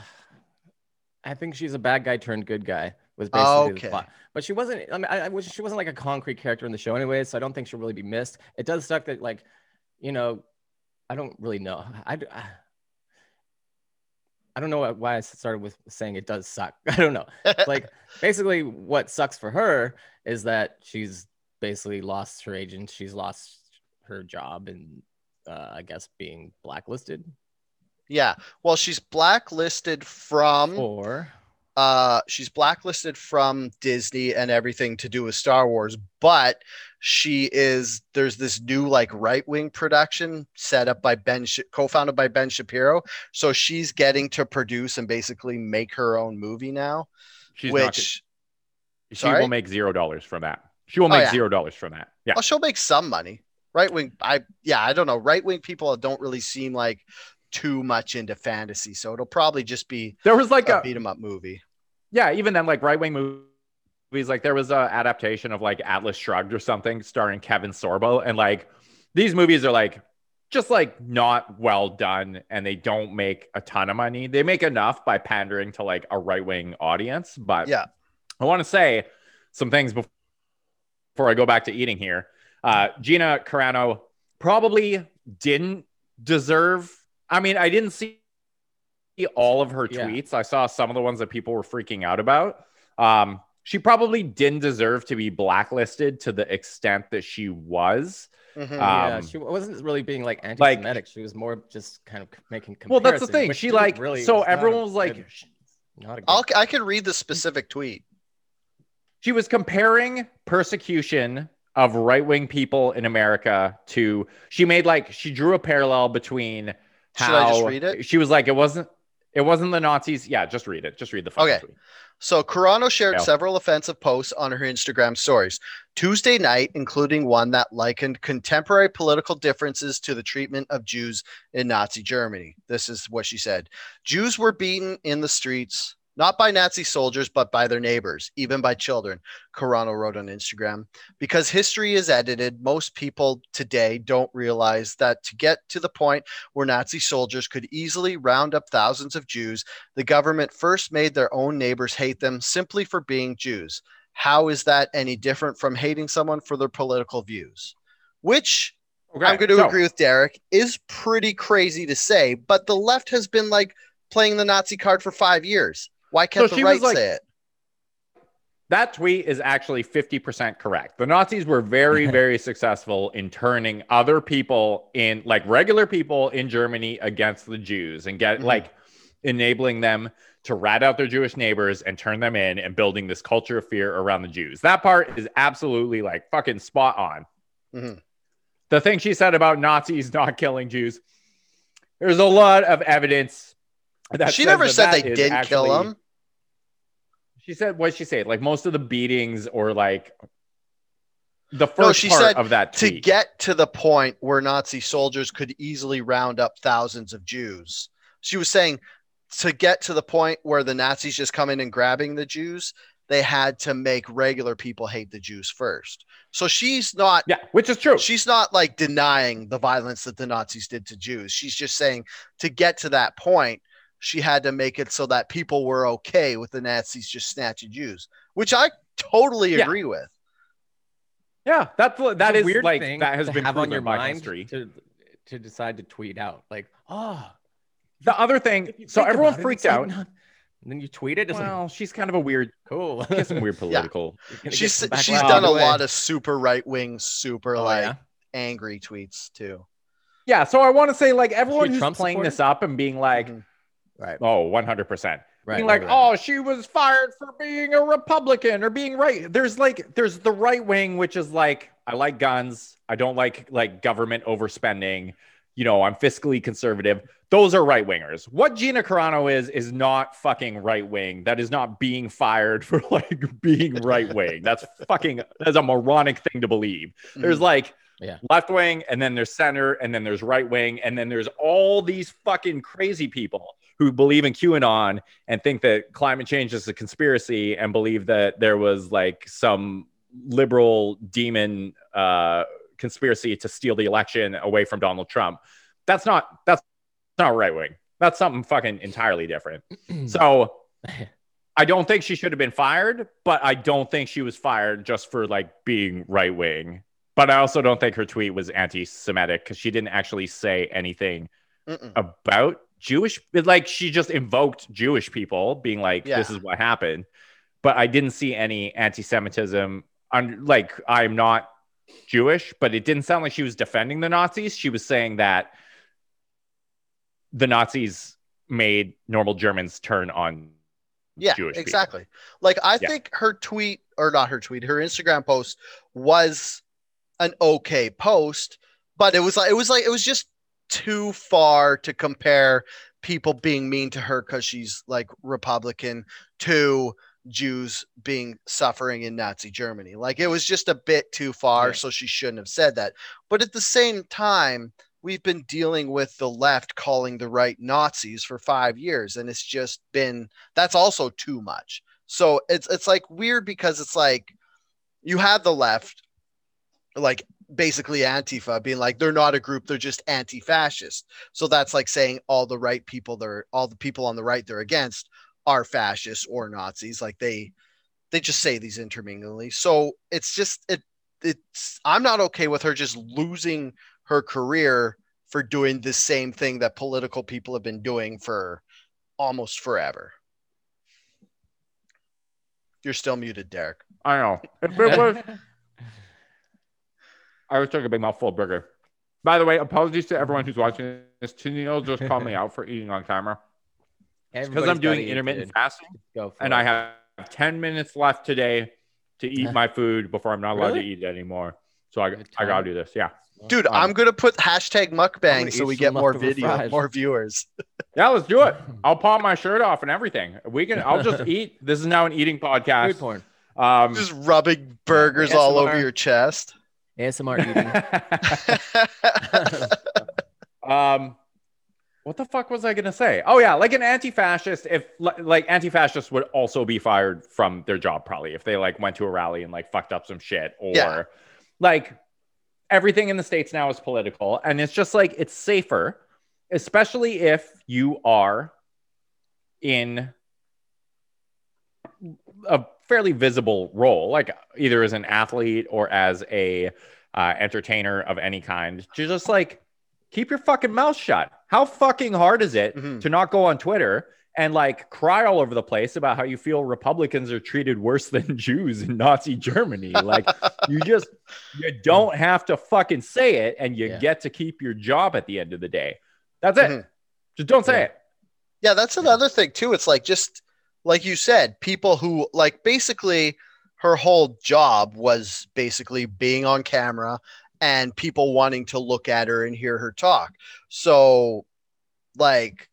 C: I think she's a bad guy turned good guy. Was basically
A: Okay.
C: the plot. But she wasn't. I mean, I, I wish she wasn't like a concrete character in the show anyway, so I don't think she'll really be missed. It does suck that like, you know, I don't really know. I I don't know why I started with saying it does suck. I don't know. Like basically, what sucks for her is that she's basically lost her agent. She's lost her job and uh, I guess being blacklisted
A: yeah. Well, she's blacklisted from
C: or
A: uh she's blacklisted from Disney and everything to do with Star Wars, but she is there's this new like right-wing production set up by Ben co-founded by Ben Shapiro. So she's getting to produce and basically make her own movie now,
B: She's
A: which
B: She
A: Sorry?
B: will make zero dollars from that. She will
A: Oh,
B: make
A: yeah.
B: zero dollars from that. Yeah.
A: well, she'll make some money. Right wing, I yeah, I don't know. Right wing people don't really seem like too much into fantasy, so it'll probably just be
B: There was like
A: a
B: a
A: beat 'em up movie.
B: yeah, even then, like right wing movies, like there was a adaptation of like Atlas Shrugged or something starring Kevin Sorbo, and like these movies are like just like not well done, and they don't make a ton of money. They make enough by pandering to like a right wing audience, but
A: Yeah.
B: I want to say some things before before I go back to eating here. Uh, Gina Carano probably didn't deserve. I mean, I didn't see all of her
C: Yeah.
B: tweets. I saw some of the ones that people were freaking out about. Um, she probably didn't deserve to be blacklisted to the extent that she was.
A: Mhm.
C: yeah,
B: Um,
C: she wasn't really being like anti-Semitic. she was more just kind of making. comparisons.
B: Well, that's the thing. She
C: didn't
B: like
C: really.
B: so
C: was
B: everyone was like,
C: good- not a good.
A: I'll I can read the specific tweet.
B: she was comparing persecution of right-wing people in America to she made like she drew a parallel between
A: Should I just read it?
B: she was like it wasn't it wasn't the Nazis. Yeah, just read it. Just read the fucking
A: Okay.
B: tweet.
A: So Carano shared
B: Yeah.
A: several offensive posts on her Instagram stories Tuesday night, including one that likened contemporary political differences to the treatment of Jews in Nazi Germany. This is what she said Jews were beaten in the streets, not by Nazi soldiers, but by their neighbors, even by children, Carano wrote on Instagram. Because history is edited, most people today don't realize that to get to the point where Nazi soldiers could easily round up thousands of Jews, the government first made their own neighbors hate them simply for being Jews. How is that any different from hating someone for their political views? Which
B: Okay.
A: I'm going to
B: so-
A: agree with Derek is pretty crazy to say, but the left has been like playing the Nazi card for five years. Why can't
B: So
A: the right
B: like-
A: say it?
B: That tweet is actually 50% correct. The Nazis were very, very successful in turning other people in, like regular people in Germany, against the Jews and get
A: Mhm.
B: like enabling them to rat out their Jewish neighbors and turn them in and building this culture of fear around the Jews. That part is absolutely like fucking spot on.
A: Mhm.
B: The thing she said about Nazis not killing Jews, there's a lot of evidence that
A: She never
B: that
A: said
B: that
A: they didn't kill
B: actually-
A: him.
B: she said, what did she say? Like most of the beatings or like the first
A: No, she
B: part
A: said
B: of that
A: To get to the point where Nazi soldiers could easily round up thousands of Jews. She was saying to get to the point where the Nazis just come in and grabbing the Jews, they had to make regular people hate the Jews first. So she's not
B: yeah, which is true.
A: she's not like denying the violence that the Nazis did to Jews. She's just saying to get to that point, she had to make it so that people were okay with the Nazis just snatching Jews, which I totally
B: Yeah.
A: agree with.
B: yeah, that's what- that
C: It's a
B: is
C: weird
B: like
C: thing
B: that has been
C: have on your mind
B: history.
C: to to decide to tweet out like, oh,
B: The other thing, so everyone
C: about it,
B: freaked
C: it's like
B: out.
C: not- and then you tweet it. It's like,
B: Well, she's kind of a weird,
C: cool.
B: she has some weird political.
C: You're gonna get
A: She's she's done a lot of super right wing, super
C: Oh,
A: like
C: yeah?
A: angry tweets too.
B: Yeah, so I want to say like everyone
C: a
B: who's
C: Trump
B: playing
C: supporter?
B: this up and being like,
A: Mhm.
C: Right,
B: oh, 100%.
C: right,
B: being like,
C: right.
B: oh, she was fired for being a Republican or being right. There's like, there's the right wing, which is like, I like guns. I don't like like government overspending. You know, I'm fiscally conservative. Those are right wingers. What Gina Carano is is not fucking right wing. That is not being fired for like being right wing. That's fucking that's a moronic thing to believe. There's
A: Mhm.
B: like
C: Yeah.
B: left wing, and then there's center, and then there's right wing, and then there's all these fucking crazy people who believe in QAnon and think that climate change is a conspiracy and believe that there was like some liberal demon uh, conspiracy to steal the election away from Donald Trump. That's not that's not right wing. That's something fucking entirely different. So I don't think she should have been fired, but I don't think she was fired just for like being right wing. But I also don't think her tweet was anti-Semitic because she didn't actually say anything
A: Mm-mm.
B: about Jewish. Like she just invoked Jewish people, being like,
A: Yeah.
B: "This is what happened." But I didn't see any anti-Semitism. On like, I'm not Jewish, but it didn't sound like she was defending the Nazis. She was saying that the Nazis made normal Germans turn on
A: Yeah,
B: Jewish people.
A: exactly. Like I
B: Yeah.
A: think her tweet or not her tweet, her Instagram post was an okay post, but it was like it was like it was just too far to compare people being mean to her because she's like Republican to Jews being suffering in Nazi Germany. Like it was just a bit too far,
C: Yeah.
A: so she shouldn't have said that. But at the same time, we've been dealing with the left calling the right Nazis for five years, and it's just been that's also too much. So it's it's like weird because it's like you have the left, like basically Antifa being like they're not a group, they're just anti-fascist. So that's like saying all the right people they're all the people on the right they're against are fascists or Nazis. Like they they just say these interminglingly. So it's just it it's I'm not okay with her just losing her career for doing the same thing that political people have been doing for almost forever. You're still muted, Derek.
B: I know. If it was, I was taking a big mouthful of burger. By the way, apologies to everyone who's watching this. Tennille just called me out for eating on camera because I'm doing intermittent
C: dude.
B: fasting,
C: Go
B: and
C: it.
B: I have 10 minutes left today to eat my food before I'm not allowed
C: Really?
B: to eat it anymore. So I, I gotta do this. Yeah,
A: Dude,
B: Um,
A: I'm gonna put hashtag
C: I'm
A: mukbang so we get more video,
C: fries.
A: more viewers.
B: yeah. Let's do it. I'll pop my shirt off and everything. We can. I'll just eat. This is now an eating
C: Food
B: podcast.
C: porn.
B: Um,
A: Just rubbing burgers all over
C: ASMR.
A: your chest.
C: ASMR eating.
B: um what the fuck was i gonna say oh yeah like an anti-fascist if like anti-fascists would also be fired from their job probably if they like went to a rally and like fucked up some shit or
A: Yeah.
B: like everything in the states now is political and it's just like it's safer especially if you are in a fairly visible role like either as an athlete or as a uh, entertainer of any kind to just like keep your fucking mouth shut. How fucking hard is it
A: Mhm.
B: to not go on Twitter and like cry all over the place about how you feel Republicans are treated worse than Jews in Nazi Germany? Like you just you don't have to fucking say it and you
C: Yeah.
B: get to keep your job at the end of the day. That's it.
A: Mhm.
B: Just don't say
C: Yeah.
B: it.
A: Yeah, that's another thing too. It's like just like you said, people who like basically her whole job was basically being on camera and people wanting to look at her and hear her talk. So like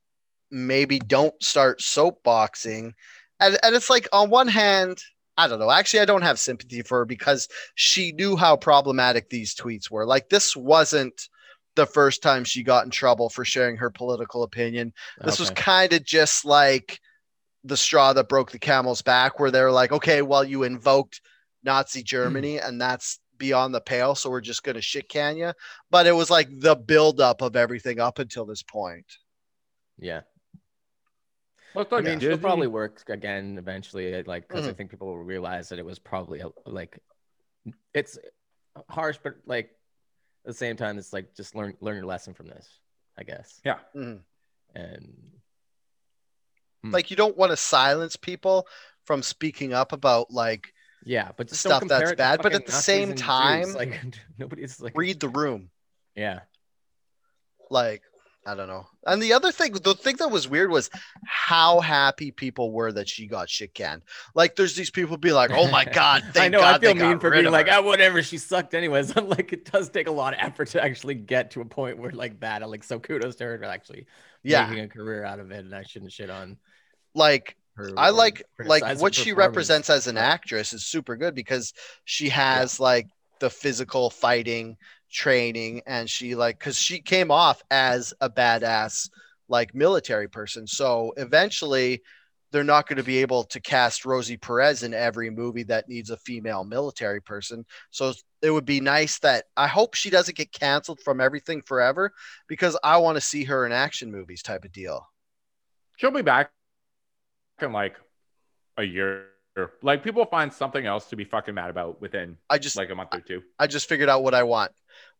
A: maybe don't start soapboxing. And and it's like on one hand, I don't know. Actually, I don't have sympathy for her because she knew how problematic these tweets were. Like this wasn't the first time she got in trouble for sharing her political opinion this was kind of just like the straw that broke the camel's back, where they're like, okay, well, you invoked Nazi Germany, and that's beyond the pale, so we're just going to shit can you. But it was like the buildup of everything up until this point.
C: yeah.
B: Let's
C: I mean,
B: at
C: she'll probably work again eventually, like because I
A: Mhm.
C: think people will realize that it was probably a, like it's harsh, but like at the same time, it's like just learn learn your lesson from this, I guess.
B: Yeah.
A: Mhm.
C: And Hmm.
A: Like, you don't want to silence people from speaking up about like
C: yeah, but
A: Stuff that's
C: compare it to
A: bad, but at the same
C: and Jews.
A: time,
C: like nobody's like
A: read the room.
C: yeah.
A: Like, I don't know. And the other thing, the thing that was weird was how happy people were that she got shit canned. Like, there's these people be like, "Oh my god!"
C: I know.
A: God
C: I feel mean for being like,
A: her."
C: ah, whatever. She sucked anyways. I'm like, it does take a lot of effort to actually get to a point where like that. I'm like, so kudos to her for actually
A: yeah,
C: making a career out of it. And I shouldn't shit on
A: like
C: her.
A: I
C: or
A: like like what she represents as an actress is super good because she has like the physical fighting training and she like because she came off as a badass like military person. So eventually they're not going to be able to cast Rosie Perez in every movie that needs a female military person. So it would be nice that I hope she doesn't get canceled from everything forever because I want to see her in action movies type of deal.
B: She'll be back in like a year. Like people find something else to be fucking mad about within
A: I just
B: like a month or two.
A: I just figured out what I want.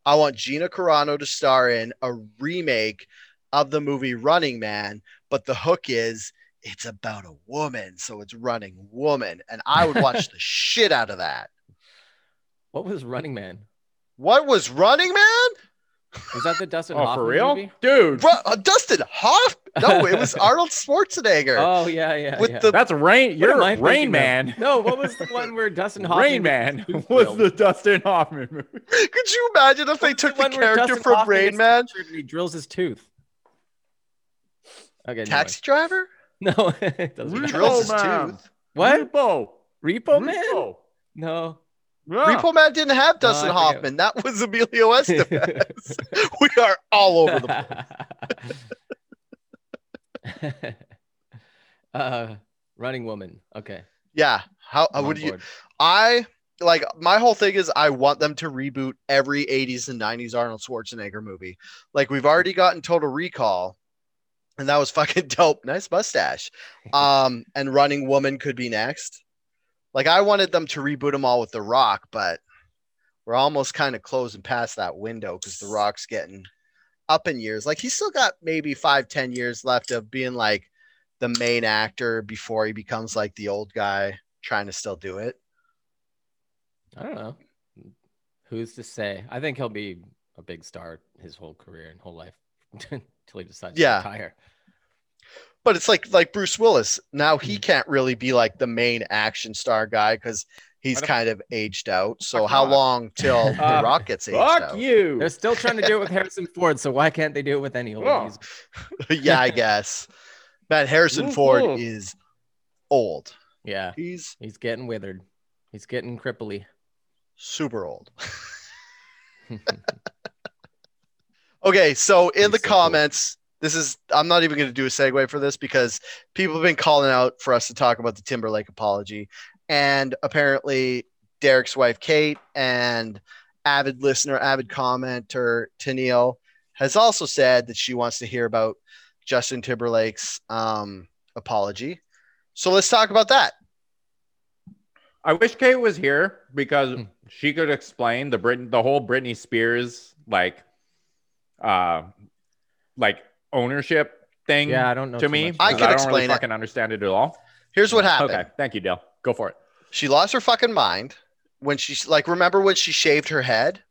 A: I want Gina Carano to star in a remake of the movie Running Man, but the hook is it's about a woman, so it's Running Woman, and I would watch the shit out of that.
C: What was Running Man?
A: What was Running Man?
C: Was that the Dustin
B: Oh,
C: Hoffman
B: for real,
C: movie?
B: dude?
A: Bro, uh, Dustin Hoff? No, it was Arnold Schwarzenegger.
C: Oh yeah, yeah.
A: With
C: yeah.
A: the-
B: That's Rain. You're Rain
C: thinking of?
B: Man.
C: No, what was the one where Dustin Hoffman?
B: Rain Man was the Dustin Hoffman movie.
A: Could you imagine if they took the
C: one where
A: character from
C: Hoffman
A: Rain Man?
C: he drills his tooth. Okay,
A: Taxi driver?
C: No, no it doesn't.
A: He drills his tooth.
C: What?
B: Repo.
C: Repo Man?
B: Repo.
C: No.
B: Yeah.
A: Repo Man didn't have Dustin
C: I.
A: Hoffman. That was Emilio Estevez. we are all over the
C: uh, running woman. Okay.
A: Yeah. How
C: I'm
A: would
C: on
A: you. I like my whole thing is I want them to reboot every 80s and 90s Arnold Schwarzenegger movie. Like we've already gotten Total Recall, and that was fucking dope. Nice mustache. Um, and Running Woman could be next. Like I wanted them to reboot them all with The Rock, but we're almost kind of closing past that window because The Rock's getting up in years. Like he's still got maybe five, ten years left of being like the main actor before he becomes like the old guy trying to still do it.
C: I don't know. Who's to say? I think he'll be a big star his whole career and whole life until he decides
A: Yeah.
C: to retire.
A: But it's like like Bruce Willis. Now
B: Hmm.
A: he can't really be like the main action star guy because he's kind of aged out. So how
B: not.
A: long till The
B: Uh,
A: Rock gets aged
B: Fuck
A: out?
B: you.
C: They're still trying to do it with Harrison Ford, so why can't they do it with any old?
B: Oh.
A: Yeah, I guess. Man, Harrison
B: Woo,
A: Ford
B: woo.
A: is old.
C: Yeah,
A: He's
C: he's getting withered. He's getting cripply.
A: super old. Okay, so in
B: He's
A: the
B: so cool.
A: comments, this is I'm not even going to do a segue for this because people have been calling out for us to talk about the Timberlake apology, and apparently Derek's wife Kate and avid listener, avid commenter Tennille has also said that she wants to hear about Justin Timberlake's um, apology. So let's talk about that.
B: I wish Kate was here because
C: Hmm.
B: she could explain the Brit- the whole Britney Spears like uh like ownership thing
C: Yeah, I don't know
B: to
C: too
B: me.
C: much
A: I
B: because
A: can
B: don't
A: explain
B: really
A: it.
B: fucking understand it at all.
A: Here's what happened.
B: Okay, thank you, Dale. Go for it.
A: She lost her fucking mind when she like remember when she shaved her head?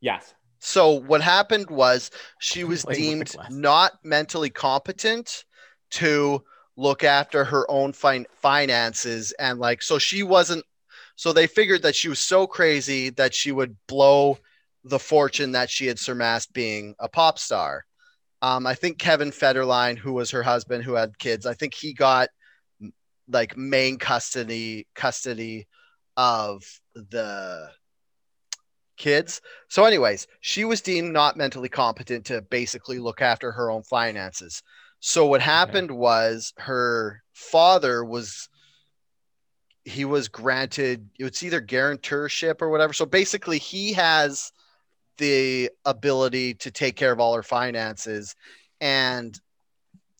B: Yes.
A: So what happened was she was
C: Playing with the
A: deemed not mentally competent to look after her own fin- finances and like so she wasn't so they figured that she was so crazy that she would blow the fortune that she had surmassed being a pop star. Um, I think Kevin Federline, who was her husband, who had kids, I think he got like main custody custody of the kids. So, anyways, she was deemed not mentally competent to basically look after her own finances. So, what happened was her father was he was granted it's either guarantorship or whatever. So basically, he has the ability to take care of all her finances, and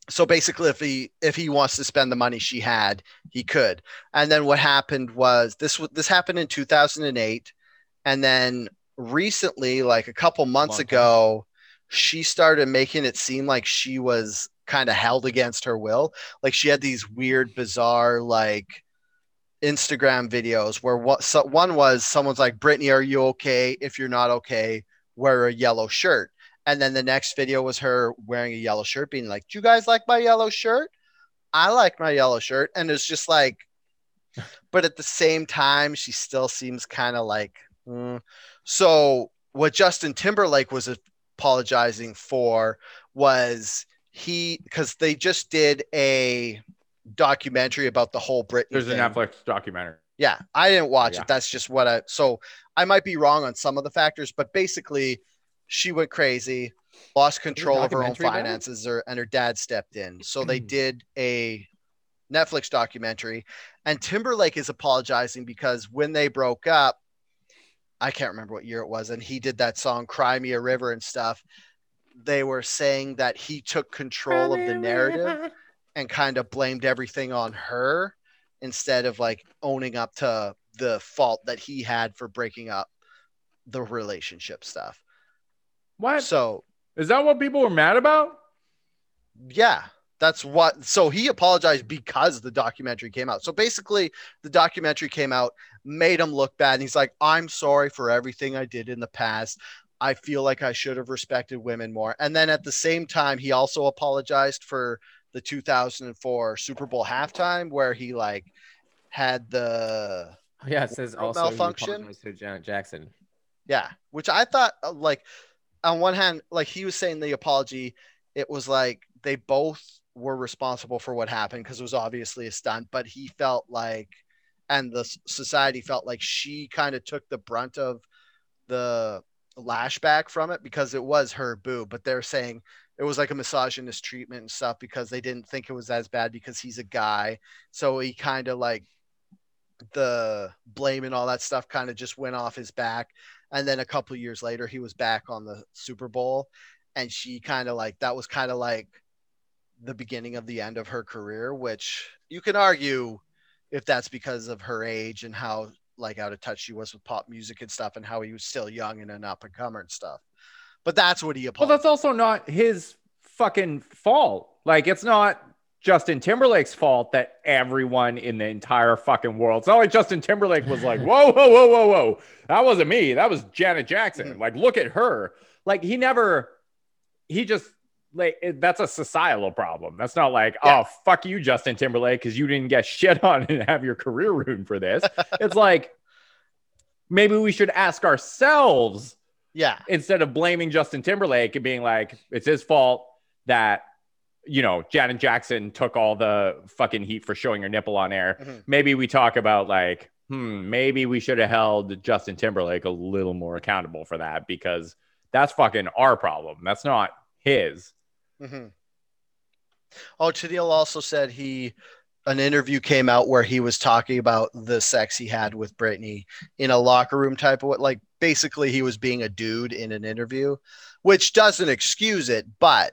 A: so basically, if he if he wants to spend the money she had, he could. And then what happened was this this happened in 2008, and then recently, like a couple months ago, she started making it seem like she was kind of held against her will. Like she had these weird, bizarre, like Instagram videos where what so one was someone's like, Britney, are you okay? If you're not okay, wear a yellow shirt. And then the next video was her wearing a yellow shirt, being like, Do you guys like my yellow shirt? I like my yellow shirt. And it's just like, but at the same time, she still seems kind of like, mm. so what Justin Timberlake was apologizing for was he, because they just did a documentary about the whole Britney.
B: There's a. Netflix documentary.
A: Yeah, I didn't watch
B: Yeah.
A: it. That's just what I. So I might be wrong on some of the factors, but basically, she went crazy, lost control of her own
C: documentary about it?
A: finances, or, and her dad stepped in. So they did a Netflix documentary, and Timberlake is apologizing because when they broke up, I can't remember what year it was, and he did that song "Cry Me a River" and stuff. They were saying that he took control of the narrative and kind of blamed everything on her instead of like owning up to the fault that he had for breaking up the relationship stuff.
B: What?
A: So,
B: Is that what people were mad about?
A: yeah, that's what. So he apologized because the documentary came out. So basically, the documentary came out, made him look bad. And he's like, I'm sorry for everything I did in the past. I feel like I should have respected women more. And then at the same time, he also apologized for the 2004 Super Bowl halftime where he like had the
C: Oh, yeah, it says also
A: malfunction?
C: Janet Jackson.
A: Yeah, which I thought uh, like on one hand, like he was saying the apology, it was like they both were responsible for what happened because it was obviously a stunt, but he felt like and the society felt like she kind of took the brunt of the lashback from it because it was her boo, but they're saying it was like a misogynist treatment and stuff because they didn't think it was as bad because he's a guy. So he kind of like the blame and all that stuff kind of just went off his back. And then a couple years later, he was back on the Super Bowl, and she kind of like that was kind of like the beginning of the end of her career, which you can argue if that's because of her age and how like out of touch she was with pop music and stuff, and how he was still young and an up and comer and stuff. But that's what he
B: Well,
A: apologized.
B: that's also not his fucking fault. Like, it's not Justin Timberlake's fault that everyone in the entire fucking world. It's not like Justin Timberlake was like, whoa, whoa, whoa, whoa, whoa. That wasn't me. That was Janet Jackson.
A: Mhm.
B: Like, look at her. Like, he never, he just, like, it, that's a societal problem. That's not like,
A: Yeah.
B: oh, fuck you, Justin Timberlake, because you didn't get shit on and have your career ruined for this. it's like, maybe we should ask ourselves
A: yeah,
B: instead of blaming Justin Timberlake and being like, it's his fault that, you know, Janet Jackson took all the fucking heat for showing her nipple on air.
A: Mhm.
B: Maybe we talk about like, hmm, maybe we should have held Justin Timberlake a little more accountable for that because that's fucking our problem. That's not his.
A: hmm Oh, Tennille also said he an interview came out where he was talking about the sex he had with Britney in a locker room type of what, like basically he was being a dude in an interview, which doesn't excuse it, but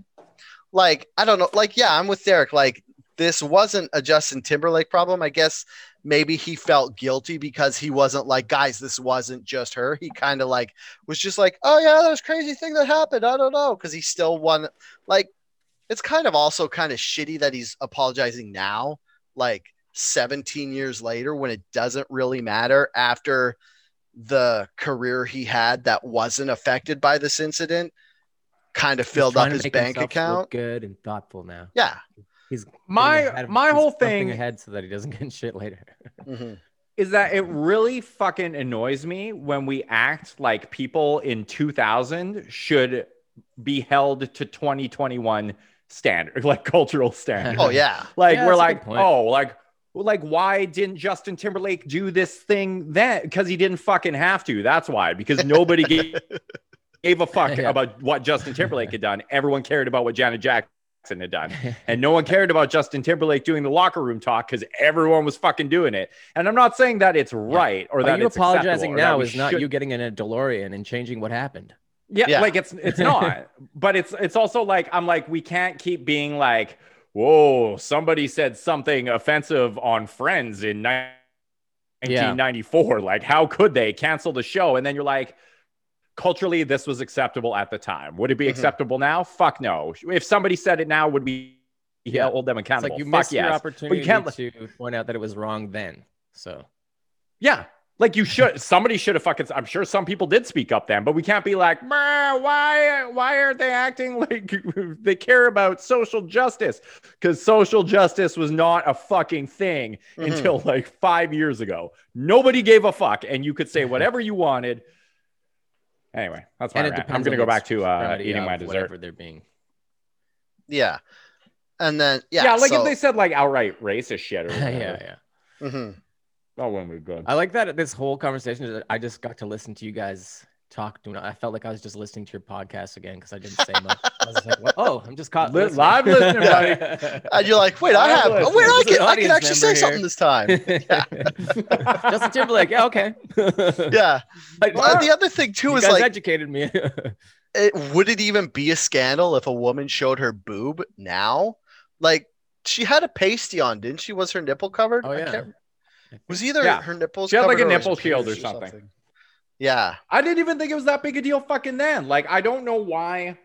A: like I don't know, like yeah, I'm with Derek. Like this wasn't a Justin Timberlake problem. I guess maybe he felt guilty because he wasn't like, guys, this wasn't just her. He kind of like was just like, oh yeah, there's crazy thing that happened. I don't know, because he still won. Like it's kind of also kind of shitty that he's apologizing now, like 17 years later, when it doesn't really matter after the career he had that wasn't affected by this incident kind of filled up his bank account.
C: Good and thoughtful now.
A: Yeah.
C: He's
B: My
C: ahead of-
B: my
C: he's
B: whole thing
C: ahead so that he doesn't get shit later.
A: Mhm.
B: is that it really fucking annoys me when we act like people in 2000 should be held to 2021 standard like cultural standards
A: Oh yeah.
B: like
C: Yeah,
B: we're like oh like like why didn't justin timberlake do this thing then because he didn't fucking have to that's why because nobody gave, gave a fuck
C: Yeah.
B: about what justin timberlake had done everyone cared about what janet jackson had done and no one cared about Justin Timberlake doing the locker room talk because everyone was fucking doing it. And I'm not saying that it's right or
C: Are
B: that
C: you
B: it's
C: apologizing now
B: we
C: is not
B: should-
C: you getting in a DeLorean and changing what happened.
B: Yeah,
A: Yeah.
B: like it's it's not. but it's it's also like I'm like we can't keep being like, whoa, somebody said something offensive on Friends in ni- 1994. Like, how could they cancel the show? And then you're like. Culturally, this was acceptable at the time. Would it be
A: Mhm.
B: acceptable now? Fuck no. If somebody said it now, would we
C: Yeah.
B: hold them
C: It's
B: accountable?
C: like you
B: Fuck
C: missed your
B: yes.
C: opportunity
B: can't-
C: to point out that it was wrong then. So
B: Yeah. Like you should somebody should have fucking I'm sure some people did speak up then, but we can't be like, why why aren't they acting like they care about social justice? Because social justice was not a fucking thing
A: Mhm.
B: until like five years ago. Nobody gave a fuck, and you could say whatever you wanted. Anyway, that's my rant. I'm gonna go back to uh, eating my dessert.
C: whatever they're being.
A: Yeah. And then yeah.
B: Yeah, like
A: so-
B: if they said like outright racist shit or
C: yeah,
B: whatever,
C: yeah.
A: Mhm.
B: That wouldn't be good.
C: I like that this whole conversation. I just got to listen to you guys talk. To I felt like I was just listening to your podcast again because I didn't say much. I was like, well, oh, I'm just caught
B: Li-
C: listening.
B: live listening,
C: buddy.
A: And you're like, wait, I have,
B: listen.
A: wait, I can, I can actually say
C: member
A: something this time.
C: Justin Timberlake. Yeah, okay.
A: Yeah.
C: I-
A: Well, the other thing too
C: you
A: is
C: guys
A: like,
C: educated me.
A: it, would it even be a scandal if a woman showed her boob now? Like, she had a pasty on, didn't she? Was her nipple covered?
C: Oh
A: I
C: yeah.
A: Can't-
C: I
A: Was either
B: Yeah.
A: her nipples
B: She had, like, a nipple shield or
A: pierced
B: something.
A: Yeah.
B: I didn't even think it was that big a deal fucking then. Like, I don't know why.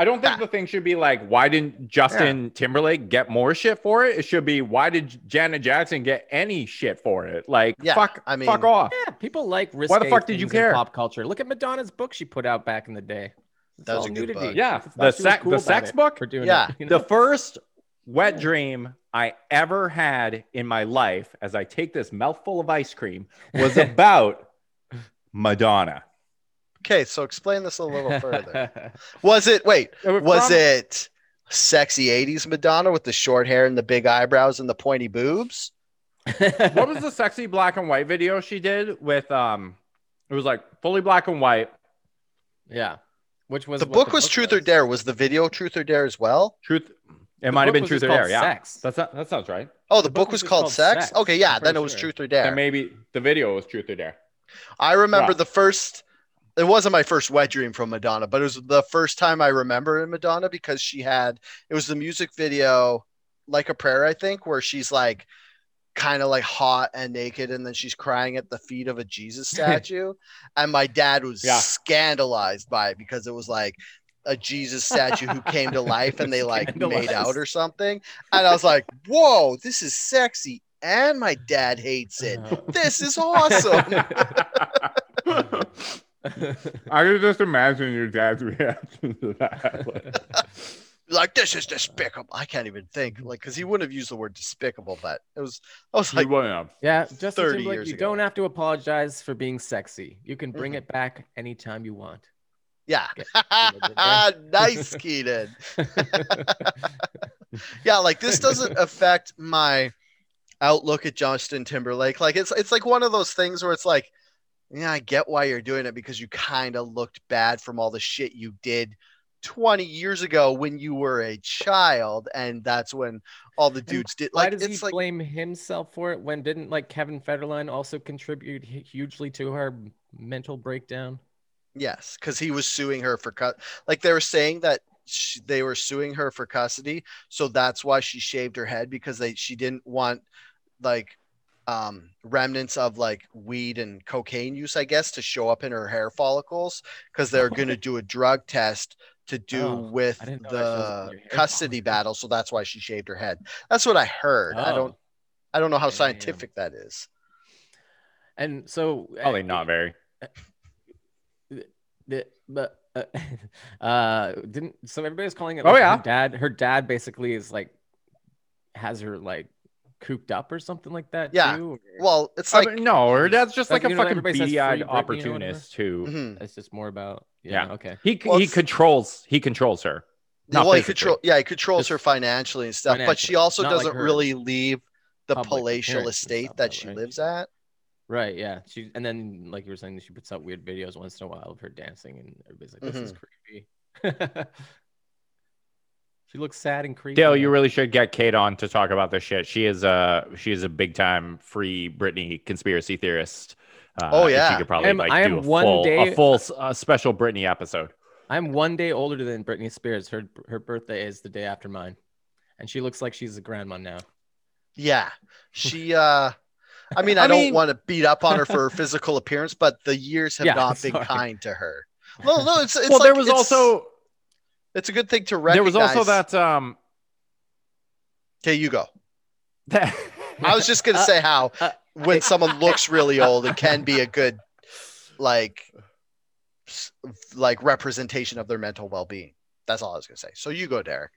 B: I don't think
A: Yeah.
B: the thing should be like, why didn't Justin Timberlake get more shit for it? It should be, why did Janet Jackson get any shit for it? Like,
A: Yeah,
B: fuck,
A: I mean-
B: fuck off.
C: Yeah, people like risque
B: Why the fuck did you care?
C: Pop culture. Look at Madonna's book she put out back in the day.
A: That was
C: all
A: a good book.
B: Yeah, the
C: she was
B: sex- the sex
C: it
B: book?
C: For doing
A: Yeah,
C: it, you
B: The first wet dream I ever had in my life as I take this mouthful of ice cream was about Madonna.
A: Okay, so explain this a little further. Was it wait, was
B: From-
A: it sexy 80s Madonna with the short hair and the big eyebrows and the pointy boobs?
B: what was the sexy black and white video she did with um it was like fully black and white
C: yeah. Which was
A: The
C: what
A: book was Truth or. Dare. Was the video Truth or Dare as well?
B: truth it might have been
C: was
B: truth
C: just
B: or dare yeah
C: Sex.
B: that's that, that sounds right
A: Oh, the,
C: The
A: book,
C: book
A: was,
C: was
A: called,
C: called
A: Sex?
C: Sex,
A: Okay, yeah,
C: I'm
A: then it was
C: sure.
A: Truth or Dare.
B: and maybe the video was truth or dare
A: I remember
B: Yeah.
A: the first. It wasn't my first wet dream from Madonna, but it was the first time I remember in Madonna because she had it was the music video, like a prayer, I think, where she's like kind of like hot and naked, and then she's crying at the feet of a Jesus statue, and my dad was
B: Yeah.
A: scandalized by it because it was like a Jesus statue who came to life and they like made out or something, and I was like, "Whoa, this is sexy." And my dad hates it.
C: Uh,
A: This is awesome.
B: i can just imagine your dad's reaction to that
A: like this is despicable. I can't even think like because he wouldn't have used the word despicable, but it was. I was
B: like,
A: like,
C: yeah, Justin
A: 30
C: Timberlake,
A: years
C: you
A: ago.
C: don't have to apologize for being sexy. You can bring
A: Mhm.
C: it back anytime you want.
A: yeah, nice, Keaton. Yeah, like this doesn't affect my outlook at Justin Timberlake. Like it's it's like one of those things where it's like, yeah, I get why you're doing it because you kind of looked bad from all the shit you did 20 years ago when you were a child, and that's when all the dudes did.
C: Why
A: Like
C: does he
A: like
C: blame himself for it when didn't like Kevin Federline also contribute hugely to her mental breakdown?
A: Yes, because he was suing her for cut. Like they were saying that sh they were suing her for custody, so that's why she shaved her head because they she didn't want like um remnants of like weed and cocaine use, I guess, to show up in her hair follicles because they're gonna do a drug test to do
C: Oh,
A: with
C: I didn't know that shows up in
A: the custody battle. So that's why she shaved her head. That's what I heard. I don't
C: Oh.
A: I don't know how
C: Damn.
A: scientific that is.
C: And so
B: probably
C: uh,
B: not very
C: the but uh, uh didn't so everybody's calling it
B: Oh, yeah.
C: her dad her dad basically is like has her like cooped up or something like that
A: Yeah.
C: too or-
A: Well, it's
B: I
A: like
B: mean, no her dad's just
C: Like,
B: like a
C: know,
B: fucking
C: everybody says free
B: beady-eyed
C: Britney or whatever.
B: opportunist who
A: mhm.
C: it's just more about yeah,
B: Yeah.
C: okay
B: he
A: Well,
B: he
A: it's-
B: controls he controls her Not
A: well, he control, yeah, he controls
C: Just
A: her financially and stuff, but she also
C: not
A: doesn't
C: her
A: really leave the palatial estate
C: stuff,
A: that she
C: right?
A: lives at.
C: Right yeah she and then like you were saying she puts out weird videos once in a while of her dancing and everybody's like this is
A: Mm-hmm.
C: creepy she looks sad and creepy
B: Dale, you really should get Kate on to talk about this shit. She is a she is a big time free Britney conspiracy theorist. Uh,
A: Oh, yeah.
B: she could probably
C: I am-
B: like
C: I
B: do a
C: one
B: full
C: day-
B: a full uh, special Britney episode.
C: I'm one day older than Britney Spears. Her her birthday is the day after mine, and she looks like she's a grandma now.
A: Yeah, she. uh I mean, I,
B: I
A: don't
B: mean-
A: want to beat up on her for her physical appearance, but the years have
C: Yeah,
A: not been
C: sorry.
A: kind to her. No, no, it's, it's
B: well, there was
A: it's-
B: also
A: it's a good thing to recognize.
B: there was also that um
A: Okay, you go.
B: that
A: I was just gonna
C: Uh,
A: say how
C: uh,
A: when someone looks really old, it can be a good, like, like representation of their mental well-being. That's all I was gonna say. So you go, Derek.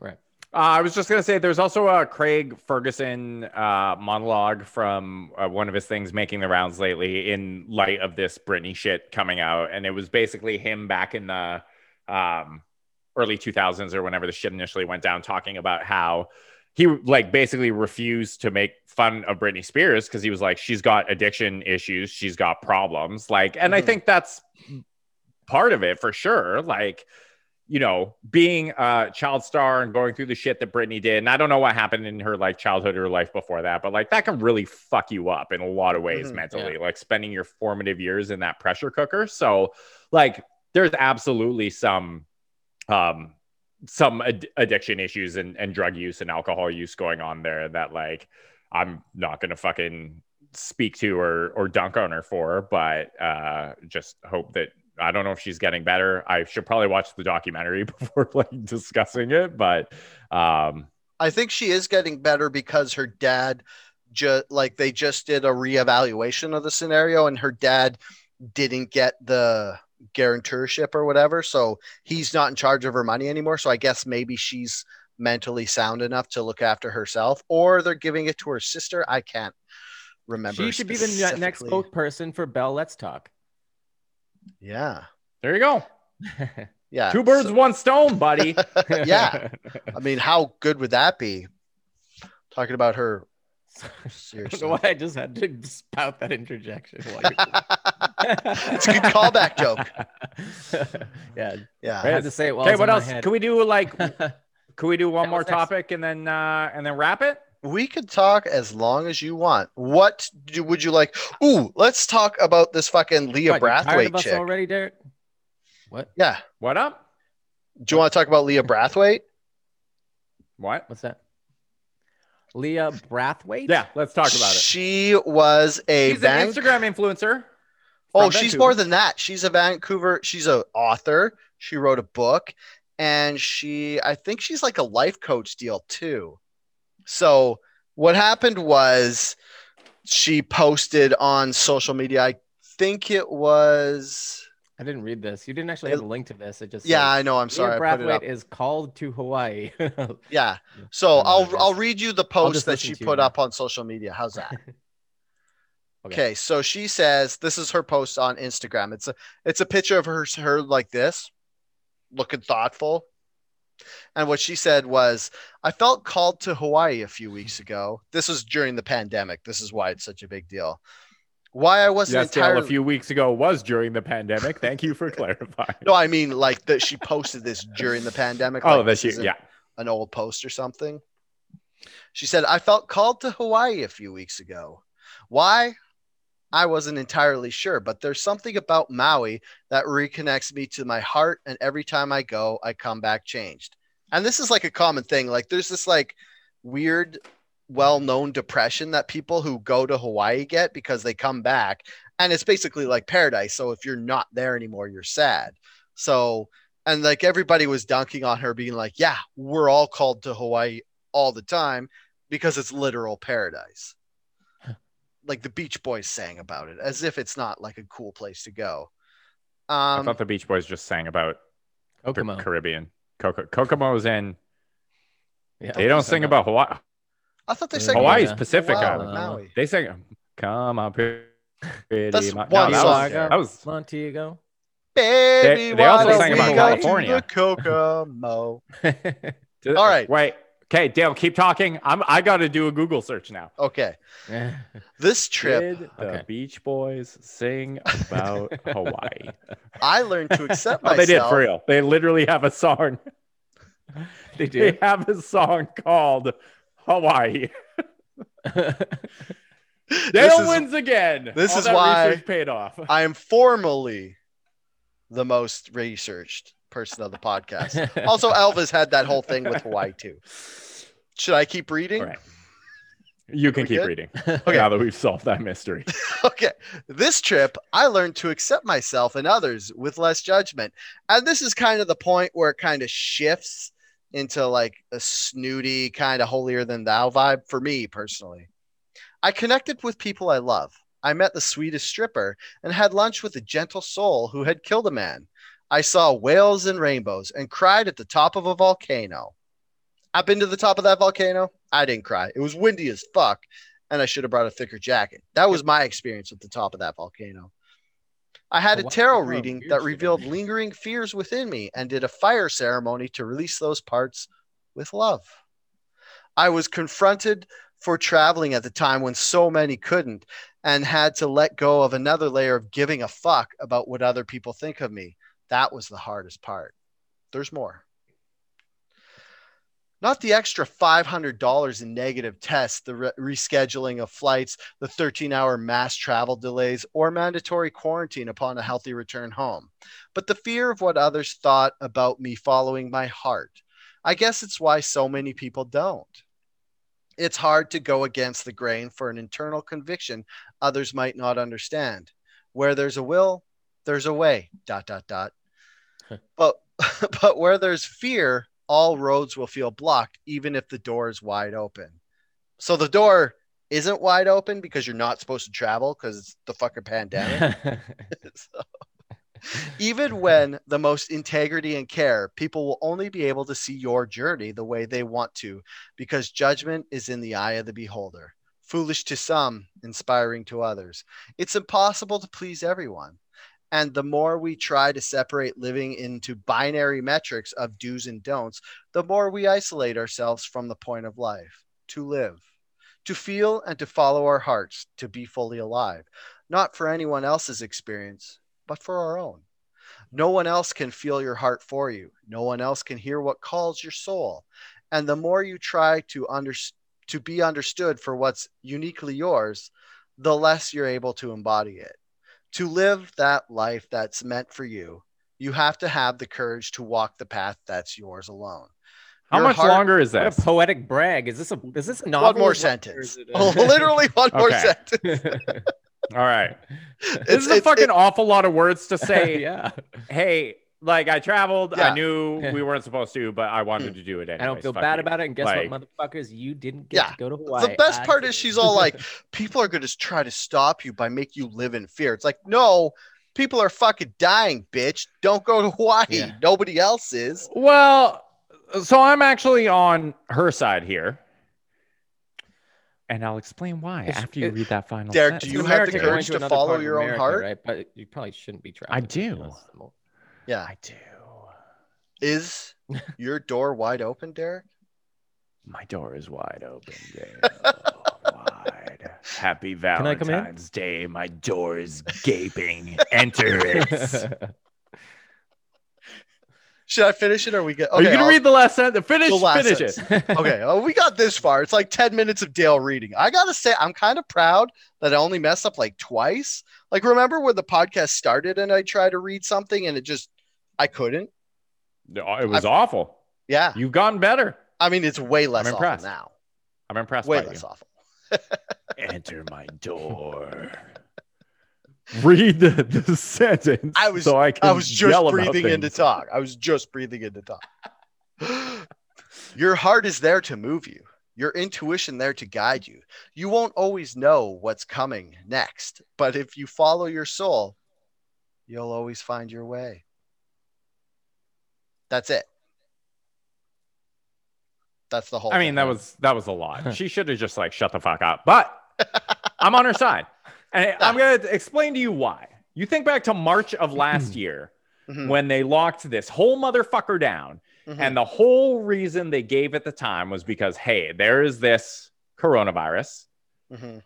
C: Right.
B: Uh, I was just gonna say, there's also a Craig Ferguson uh, monologue from uh, one of his things making the rounds lately, in light of this Britney shit coming out, and it was basically him back in the um, early 2000s or whenever the shit initially went down, talking about how he like basically refused to make fun of Britney Spears because he was like, she's got addiction issues, she's got problems, like, and I
A: Mhm.
B: think that's part of it for sure, like you know, being a child star and going through the shit that Britney did. And I don't know what happened in her like childhood or life before that, but like that can really fuck you up in a lot of ways
A: Mhm,
B: mentally, like spending your formative years in that pressure cooker. So, like, there's absolutely some um some ad- addiction issues and, and drug use and alcohol use going on there that like I'm not gonna fucking speak to or or dunk on her for, but uh, just hope that I don't know if she's getting better. I should probably watch the documentary before like discussing it, but um,
A: I think she is getting better because her dad just like they just did a reevaluation of the scenario and her dad didn't get the guarantorship or whatever. So he's not in charge of her money anymore. So I guess maybe she's mentally sound enough to look after herself or they're giving it to her sister. I can't remember.
C: She should be the next spokesperson for Bell Let's Talk.
A: Yeah.
B: there you go.
A: Yeah.
B: Two birds,
A: So-
B: one stone, buddy.
A: Yeah. I mean, how good would that be? Talking about her
C: I don't know
A: seriously.
C: why I just had to spout that interjection.
A: It's a good callback joke.
C: yeah,
A: Yeah.
C: I had to say it
B: okay, what else? Can we do like can we do one
C: Yeah,
B: more
C: what's next?
B: topic and then uh and then wrap it?
A: We could talk as long as you want. What do, would you like? Ooh, let's talk about this fucking Leah
C: What, you tired
A: Brathwaite
C: of us
A: chick.
C: already, Derek? What?
A: Yeah.
B: What up?
A: Do you want to talk about Leah Brathwaite?
B: What?
C: What's that? Leah Brathwaite?
B: Yeah, let's talk about it.
A: She was a
B: She's
A: Van-
B: an Instagram influencer.
A: Oh, she's
B: Vancouver.
A: more than that. She's a Vancouver. She's a author. She wrote a book, and she, I think she's like a life coach deal too. So what happened was she posted on social media. I think it was.
C: I didn't read this. You didn't actually have a link to this. It just
A: Yeah,
C: says,
A: I know. I'm sorry.
C: Leah
A: I put it up.
C: Brathwaite is called to Hawaii.
A: Yeah. So
C: I don't know
A: I'll I'll read you the post that she
C: you
A: put up on social media. How's that?
C: Okay.
A: okay, so she says this is her post on Instagram. It's a it's a picture of her her like this, looking thoughtful. And what she said was, I felt called to Hawaii a few weeks ago. This was during the pandemic. This is why it's such a big deal. Why I wasn't
B: Yes, Dale,
A: entirely
B: a few weeks ago was during the pandemic. Thank you for clarifying.
A: No, I mean like that she posted this during the pandemic.
B: oh,
A: like,
B: that's
A: this.
B: Yeah.
A: an old post or something. She said, I felt called to Hawaii a few weeks ago. Why? I wasn't entirely sure, but there's something about Maui that reconnects me to my heart. And every time I go, I come back changed. And this is like a common thing. Like there's this like weird, well known depression that people who go to Hawaii get because they come back. And it's basically like paradise. So if you're not there anymore, you're sad. So and like everybody was dunking on her being like yeah we're all called to hawaii all the time because it's literal paradise like the beach boys sang about it as if it's not like a cool place to go
B: I
A: um
B: thought the Beach Boys just sang about the Caribbean. Coco- Kokomo's in.
C: Yeah.
B: They don't sing about Hawaii.
A: i thought they
C: Yeah.
A: sang
B: Hawaii's
C: Yeah.
B: Pacific
A: Wow,
B: Island.
A: Maui.
B: They sing, "Come on, pretty."
A: That's
B: Ma-"
A: one
B: that
A: song.
B: Was,
C: Yeah.
B: that was
C: Montego.
A: Baby,
B: they
A: why
B: also sang
A: we
B: about California.
A: to the Kokomo.
B: All
A: right.
B: Wait. Okay, Dale, keep talking. I'm. I got to do a Google search now.
A: Okay, this trip
B: Did the
C: Okay.
B: Beach Boys sing about Hawaii?
A: I learned to accept
B: Oh, they did for real. They literally have a song.
C: they do.
B: They have a song called Hawaii.
A: This
B: Dale
A: is-
B: wins again.
A: this
B: All
A: is
B: that
A: why-
B: research paid off.
A: I am formally the most researched person of the podcast. Also, Elvis had that whole thing with Hawaii too. Should I keep reading?
B: Right. You can keep
A: good?
B: reading
A: Okay.
B: now that we've solved that mystery.
A: Okay. This trip, I learned to accept myself and others with less judgment. And this is kind of the point where it kind of shifts into like a snooty, kind of holier than thou vibe for me personally. I connected with people I love. I met the sweetest stripper and had lunch with a gentle soul who had killed a man. I saw whales and rainbows and cried at the top of a volcano. I've been to the top of that volcano. I didn't cry. It was windy as fuck, and I should have brought a thicker jacket. That was my experience at the top of that volcano. I had a tarot reading that revealed lingering fears within me and did a fire ceremony to release those parts with love. I was confronted for traveling at the time when so many couldn't and had to let go of another layer of giving a fuck about what other people think of me. That was the hardest part. There's more. Not the extra $500 in negative tests, the re- rescheduling of flights, the 13 hour mass travel delays, or mandatory quarantine upon a healthy return home, but the fear of what others thought about me following my heart. I guess it's why so many people don't. It's hard to go against the grain for an internal conviction others might not understand. Where there's a will, there's a way. Dot dot dot. But but where there's fear, all roads will feel blocked, even if the door is wide open. So the door isn't wide open because you're not supposed to travel because it's the fucking pandemic. so, even when the most integrity and care, people will only be able to see your journey the way they want to because judgment is in the eye of the beholder. Foolish to some, inspiring to others. It's impossible to please everyone. And the more we try to separate living into binary metrics of do's and don'ts, the more we isolate ourselves from the point of life to live, to feel and to follow our hearts, to be fully alive, not for anyone else's experience, but for our own. No one else can feel your heart for you. No one else can hear what calls your soul. And the more you try to under, to be understood for what's uniquely yours, the less you're able to embody it to live that life that's meant for you, you have to have the courage to walk the path that's yours alone.
B: How Your much heart, longer is that?
C: poetic brag. Is this a is this a novel?
A: One more sentence. A... Literally one more sentence.
B: All right. It's, this is a fucking awful lot of words to say.
C: yeah.
B: Hey, like I traveled, yeah. I knew we weren't supposed to, but I wanted hmm. to do it anyway.
C: I don't feel Fuck bad about it. And guess like, what, motherfuckers, you didn't get yeah. to go to Hawaii.
A: The best part is she's all like, people are going to try to stop you by make you live in fear. It's like, no, people are fucking dying, bitch. Don't go to Hawaii. Yeah. Nobody else is.
B: Well, so I'm actually on her side here. And I'll explain why it's, after you it, read that final.
A: Derek, do you have the courage to follow your America, own heart?
C: Right, but you probably shouldn't be traveling.
B: I do.
A: Yeah.
B: I do.
A: Is your door wide open, Derek?
B: My door is wide open, Derek. wide. Happy Valentine's Day. My door is gaping. Enter it.
A: Should I finish it or we get?
B: Okay, Are you gonna I'll, read the last sentence? Finish, finish sentence.
A: it. okay, well, we got this far. It's like ten minutes of Dale reading. I gotta say, I'm kind of proud that I only messed up like twice. Like, remember when the podcast started and I tried to read something and it just I couldn't.
B: It was I've, awful.
A: Yeah.
B: You've gotten better.
A: I mean, it's way less I'm impressed. now.
B: I'm impressed.
A: Way less
B: you.
A: awful.
B: Enter my door. Read the, the, sentence.
A: I was
B: so I,
A: I was just breathing in to talk. I was just breathing in to talk. Your heart is there to move you. Your intuition there to guide you. You won't always know what's coming next, but if you follow your soul, you'll always find your way. That's it. That's the whole.
B: I mean, that was that was a lot. she should have just like shut the fuck up. But I'm on her side, and I'm gonna explain to you why. You think back to March of last year mm-hmm. when they locked this whole motherfucker down, mm-hmm. and the whole reason they gave at the time was because hey, there is this coronavirus. Mm-hmm.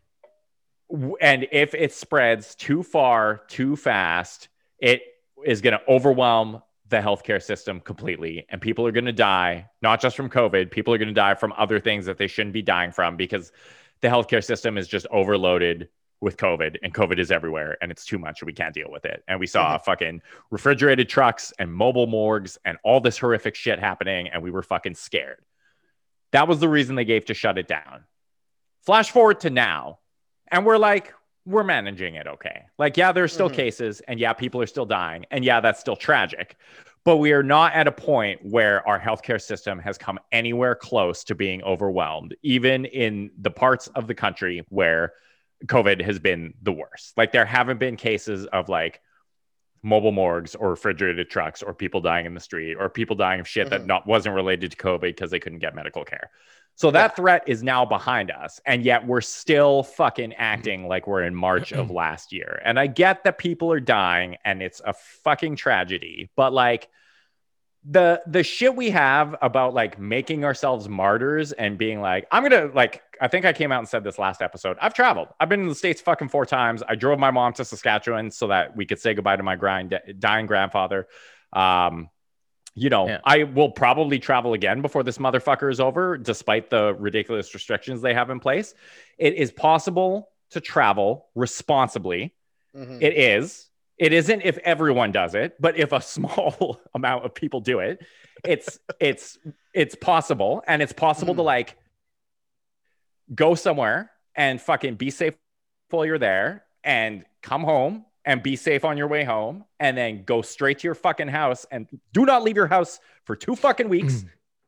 B: And if it spreads too far, too fast, it is going to overwhelm the healthcare system completely and people are going to die not just from covid people are going to die from other things that they shouldn't be dying from because the healthcare system is just overloaded with covid and covid is everywhere and it's too much and we can't deal with it. And we saw mm-hmm. fucking refrigerated trucks and mobile morgues and all this horrific shit happening and we were fucking scared. That was the reason they gave to shut it down. Flash forward to now and we're like we're managing it okay. Like, yeah, there's still mm-hmm. cases, and yeah, people are still dying, and yeah, that's still tragic. But we are not at a point where our healthcare system has come anywhere close to being overwhelmed, even in the parts of the country where COVID has been the worst. Like, there haven't been cases of like mobile morgues or refrigerated trucks or people dying in the street or people dying of shit mm-hmm. that not wasn't related to COVID because they couldn't get medical care. So that yeah. threat is now behind us. And yet we're still fucking acting like we're in March of last year. And I get that people are dying and it's a fucking tragedy, but like the the shit we have about like making ourselves martyrs and being like, I'm gonna like I think I came out and said this last episode. I've traveled. I've been in the States fucking four times. I drove my mom to Saskatchewan so that we could say goodbye to my grind, dying grandfather. Um, you know, yeah. I will probably travel again before this motherfucker is over, despite the ridiculous restrictions they have in place. It is possible to travel responsibly. Mm-hmm. It is. It isn't if everyone does it, but if a small amount of people do it, it's it's it's possible, and it's possible to
A: Mhm.
B: like go somewhere and fucking be safe while you're there, and come home and be safe on your way home, and then go straight to your fucking house and do not leave your house for two fucking weeks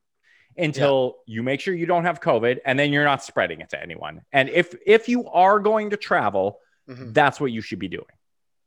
B: until you make sure you don't have COVID, and then you're not spreading it to anyone. And if if you are going to travel,
A: Mhm.
B: that's what you should be doing.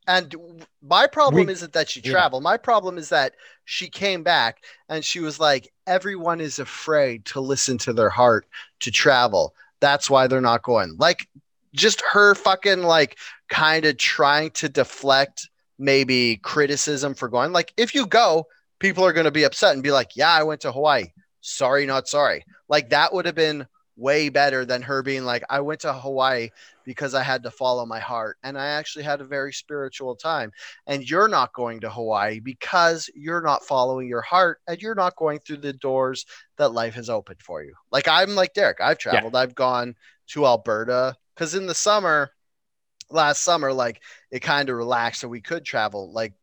A: And my problem
B: We-
A: isn't that she
C: Yeah.
A: traveled. My problem is that she came back and she was like, everyone is afraid to listen to their heart to travel. That's why they're not going. Like, just her fucking, like, kind of trying to deflect maybe criticism for going. Like, if you go, people are going to be upset and be like, yeah, I went to Hawaii. Sorry, not sorry. Like, that would have been way better than her being like, I went to Hawaii because I had to follow my heart. And I actually had a very spiritual time. And you're not going to Hawaii because you're not following your heart and you're not going through the doors that life has opened for you. Like I'm like Derek, I've traveled, I've gone to Alberta because in the summer, last summer, like it kind of relaxed so we could travel, like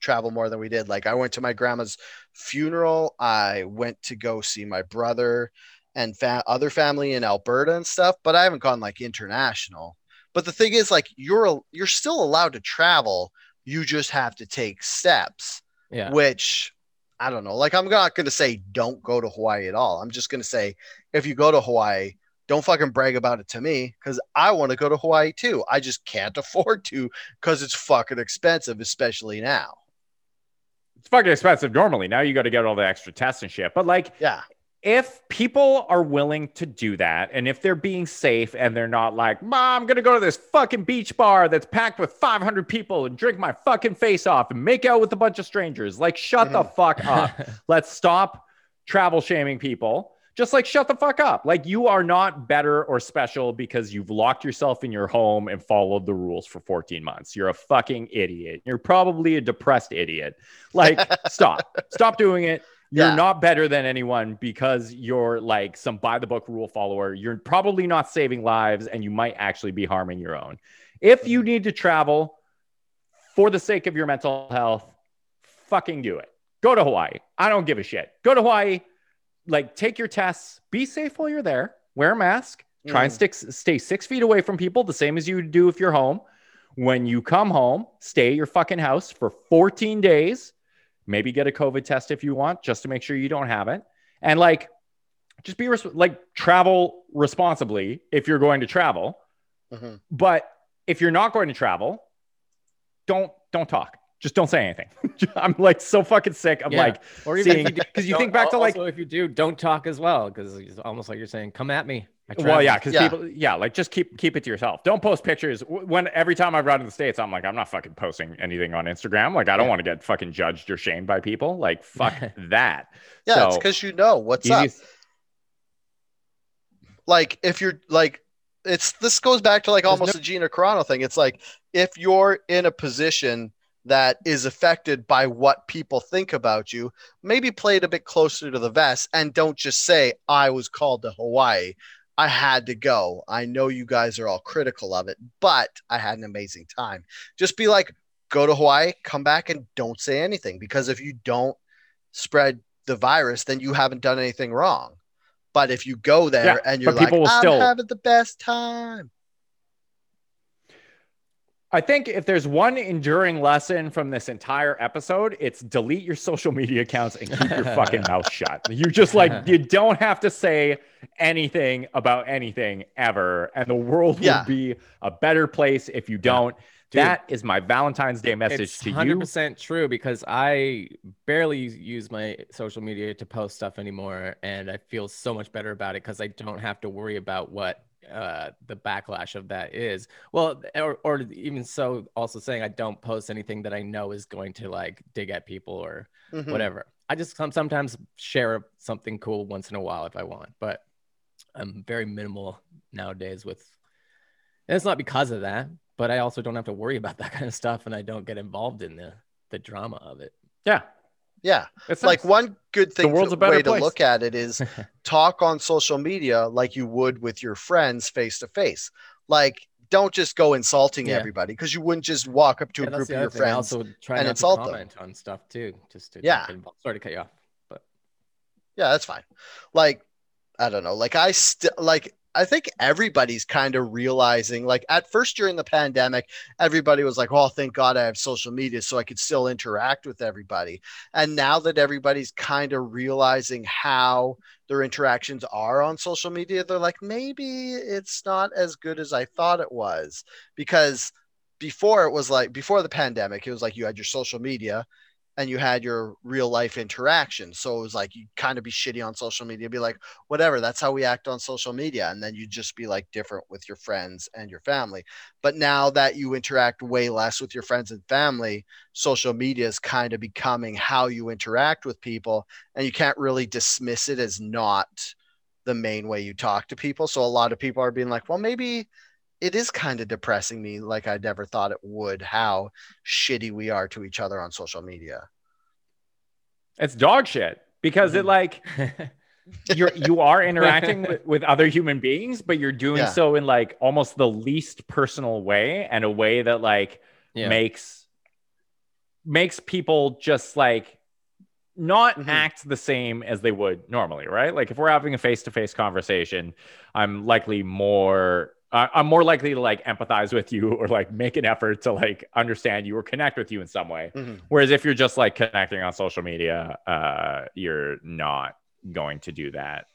A: travel more than we did. Like I went to my grandma's funeral, I went to go see my brother and fa- other family in Alberta and stuff, but I haven't gone like international. But the thing is, like you're you're still allowed to travel. You just have to take steps,
C: Yeah.
A: which I don't know. Like I'm not going to say don't go to Hawaii at all. I'm just going to say if you go to Hawaii, don't fucking brag about it to me because I want to go to Hawaii too. I just can't afford to because it's fucking expensive, especially now.
B: It's fucking expensive normally. Now you got to get all the extra tests and shit. But like,
A: Yeah,
B: if people are willing to do that, and if they're being safe and they're not like, "Mom, I'm gonna go to this fucking beach bar that's packed with 500 people and drink my fucking face off and make out with a bunch of strangers," like, shut the mm. fuck up. Let's stop travel shaming people. Just like shut the fuck up. Like you are not better or special because you've locked yourself in your home and followed the rules for 14 months. You're a fucking idiot. You're probably a depressed idiot. Like stop. Stop doing it. You're
A: Yeah.
B: not better than anyone because you're like some by the book rule follower. You're probably not saving lives and you might actually be harming your own. If you need to travel for the sake of your mental health, fucking do it. Go to Hawaii. I don't give a shit. Go to Hawaii. Like, take your tests. Be safe while you're there. Wear a mask. Try and
A: Mhm.
B: stick, stay six feet away from people, the same as you do if you're home. When you come home, stay at your fucking house for 14 days. Maybe get a COVID test if you want, just to make sure you don't have it. And like, just be res- like travel responsibly if you're going to travel.
A: Mhm.
B: But if you're not going to travel, don't don't talk. Just don't say anything. I'm like so fucking sick. I'm
C: Yeah.
B: like,
C: or even
B: seeing-
C: if you
B: you think back to, like-
C: if you do, don't talk as well because it's almost like you're saying, "Come at me." I
B: well, yeah, because
A: Yeah.
B: people, yeah, like just keep keep it to yourself. Don't post pictures. When every time I've run to the states, I'm like, I'm not fucking posting anything on Instagram. Like, I don't
C: Yeah.
B: want to get fucking judged or shamed by people. Like, fuck that.
A: yeah, it's because you know what's up. like if you're like it's this goes back to like almost
C: no-
A: a Gina Carano thing. It's like if you're in a position that is affected by what people think about you, maybe play it a bit closer to the vest and don't just say I was called to Hawaii. I had to go. I know you guys are all critical of it, but I had an amazing time. Just be like, go to Hawaii, come back and don't say anything because if you don't spread the virus, then you haven't done anything wrong. But if you go there
B: Yeah,
A: and you're like, I'm
B: still-
A: having the best time.
B: I think if there's one enduring lesson from this entire episode, it's delete your social media accounts and keep your fucking mouth shut. You just like you don't have to say anything about anything ever, and the world will be a better place if you don't.
C: Dude.
B: that is my Valentine's Day message
C: it's
B: to you.
C: percent true because I barely use my social media to post stuff anymore, and I feel so much better about it because I don't have to worry about what uh, the backlash of that is. Well, or, or even so, also saying I don't post anything that I know is going to like dig at people or
A: Mhm.
C: whatever. I just sometimes share something cool once in a while if I want, but I'm very minimal nowadays with. And it's not because of that, but I also don't have to worry about that kind of stuff, and I don't get involved in the the drama of it.
B: Yeah,
A: Yeah.
B: it's
A: Like
B: nice.
A: one good thing, the
B: world's
A: to-
B: a better
A: way
B: place.
A: to look at it is talk on social media like you would with your friends face to face. Like, don't just go insulting
C: Yeah.
A: everybody because you wouldn't just walk up to
C: Yeah,
A: a group of your
C: thing.
A: Friends.
C: also try
A: and insult
C: to
A: them.
C: on stuff too, just to
A: Yeah.
C: get involved. Sorry to cut you off.
A: But yeah, that's fine. Like, I don't know. Like, I still like. I think everybody's kind of realizing, like, at first during the pandemic, everybody was like, "Oh, thank God I have social media, so I could still interact with everybody." And now that everybody's kind of realizing how their interactions are on social media, they're like, maybe it's not as good as I thought it was. Because before it was like, before the pandemic, it was like you had your social media and you had your real life interaction. So it was like you kind of be shitty on social media, be like, whatever, that's how we act on social media. And then you'd just be like different with your friends and your family. But now that you interact way less with your friends and family, social media is kind of becoming how you interact with people. And you can't really dismiss it as not the main way you talk to people. So a lot of people are being like, well, maybe it is kind of depressing me like I never thought it would how shitty we are to each other on social media.
B: It's dog shit because it
A: Mhm.
B: like you're you are interacting with, with other human beings, but you're doing
A: Yeah.
B: so in like almost the least personal way and a way that like
C: Yeah.
B: makes makes people just like not
A: Mhm.
B: act the same as they would normally, right? Like if we're having a face-to-face conversation, I'm likely more uh, I'm more likely to like empathize with you or like make an effort to like understand you or connect with you in some way.
A: Mhm.
B: Whereas if you're just like connecting on social media, uh, you're not going to do that.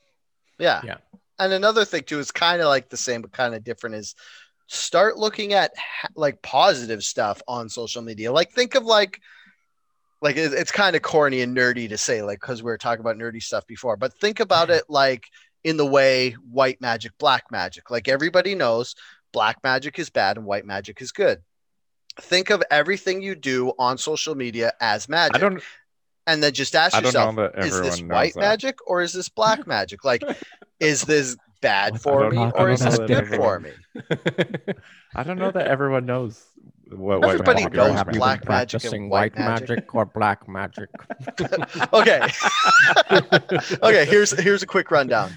A: Yeah.
C: Yeah.
A: And another thing too is kind of like the same but kind of different is start looking at like positive stuff on social media. Like think of like like it's kind of corny and nerdy to say like cuz we were talking about nerdy stuff before, but think about it like in the way white magic, black magic. Like everybody knows black magic is bad and white magic is good. Think of everything you do on social media as magic.
B: I don't.
A: and then just ask yourself
B: know that
A: is
B: everyone
A: this white
B: that.
A: magic or is this black magic like is this bad for me
B: know-
A: or is this good for me
B: I don't know that everyone knows what. what
A: Everybody knows black magic and white
C: white
A: magic?
C: magic or black magic?
A: okay okay here's here's a quick rundown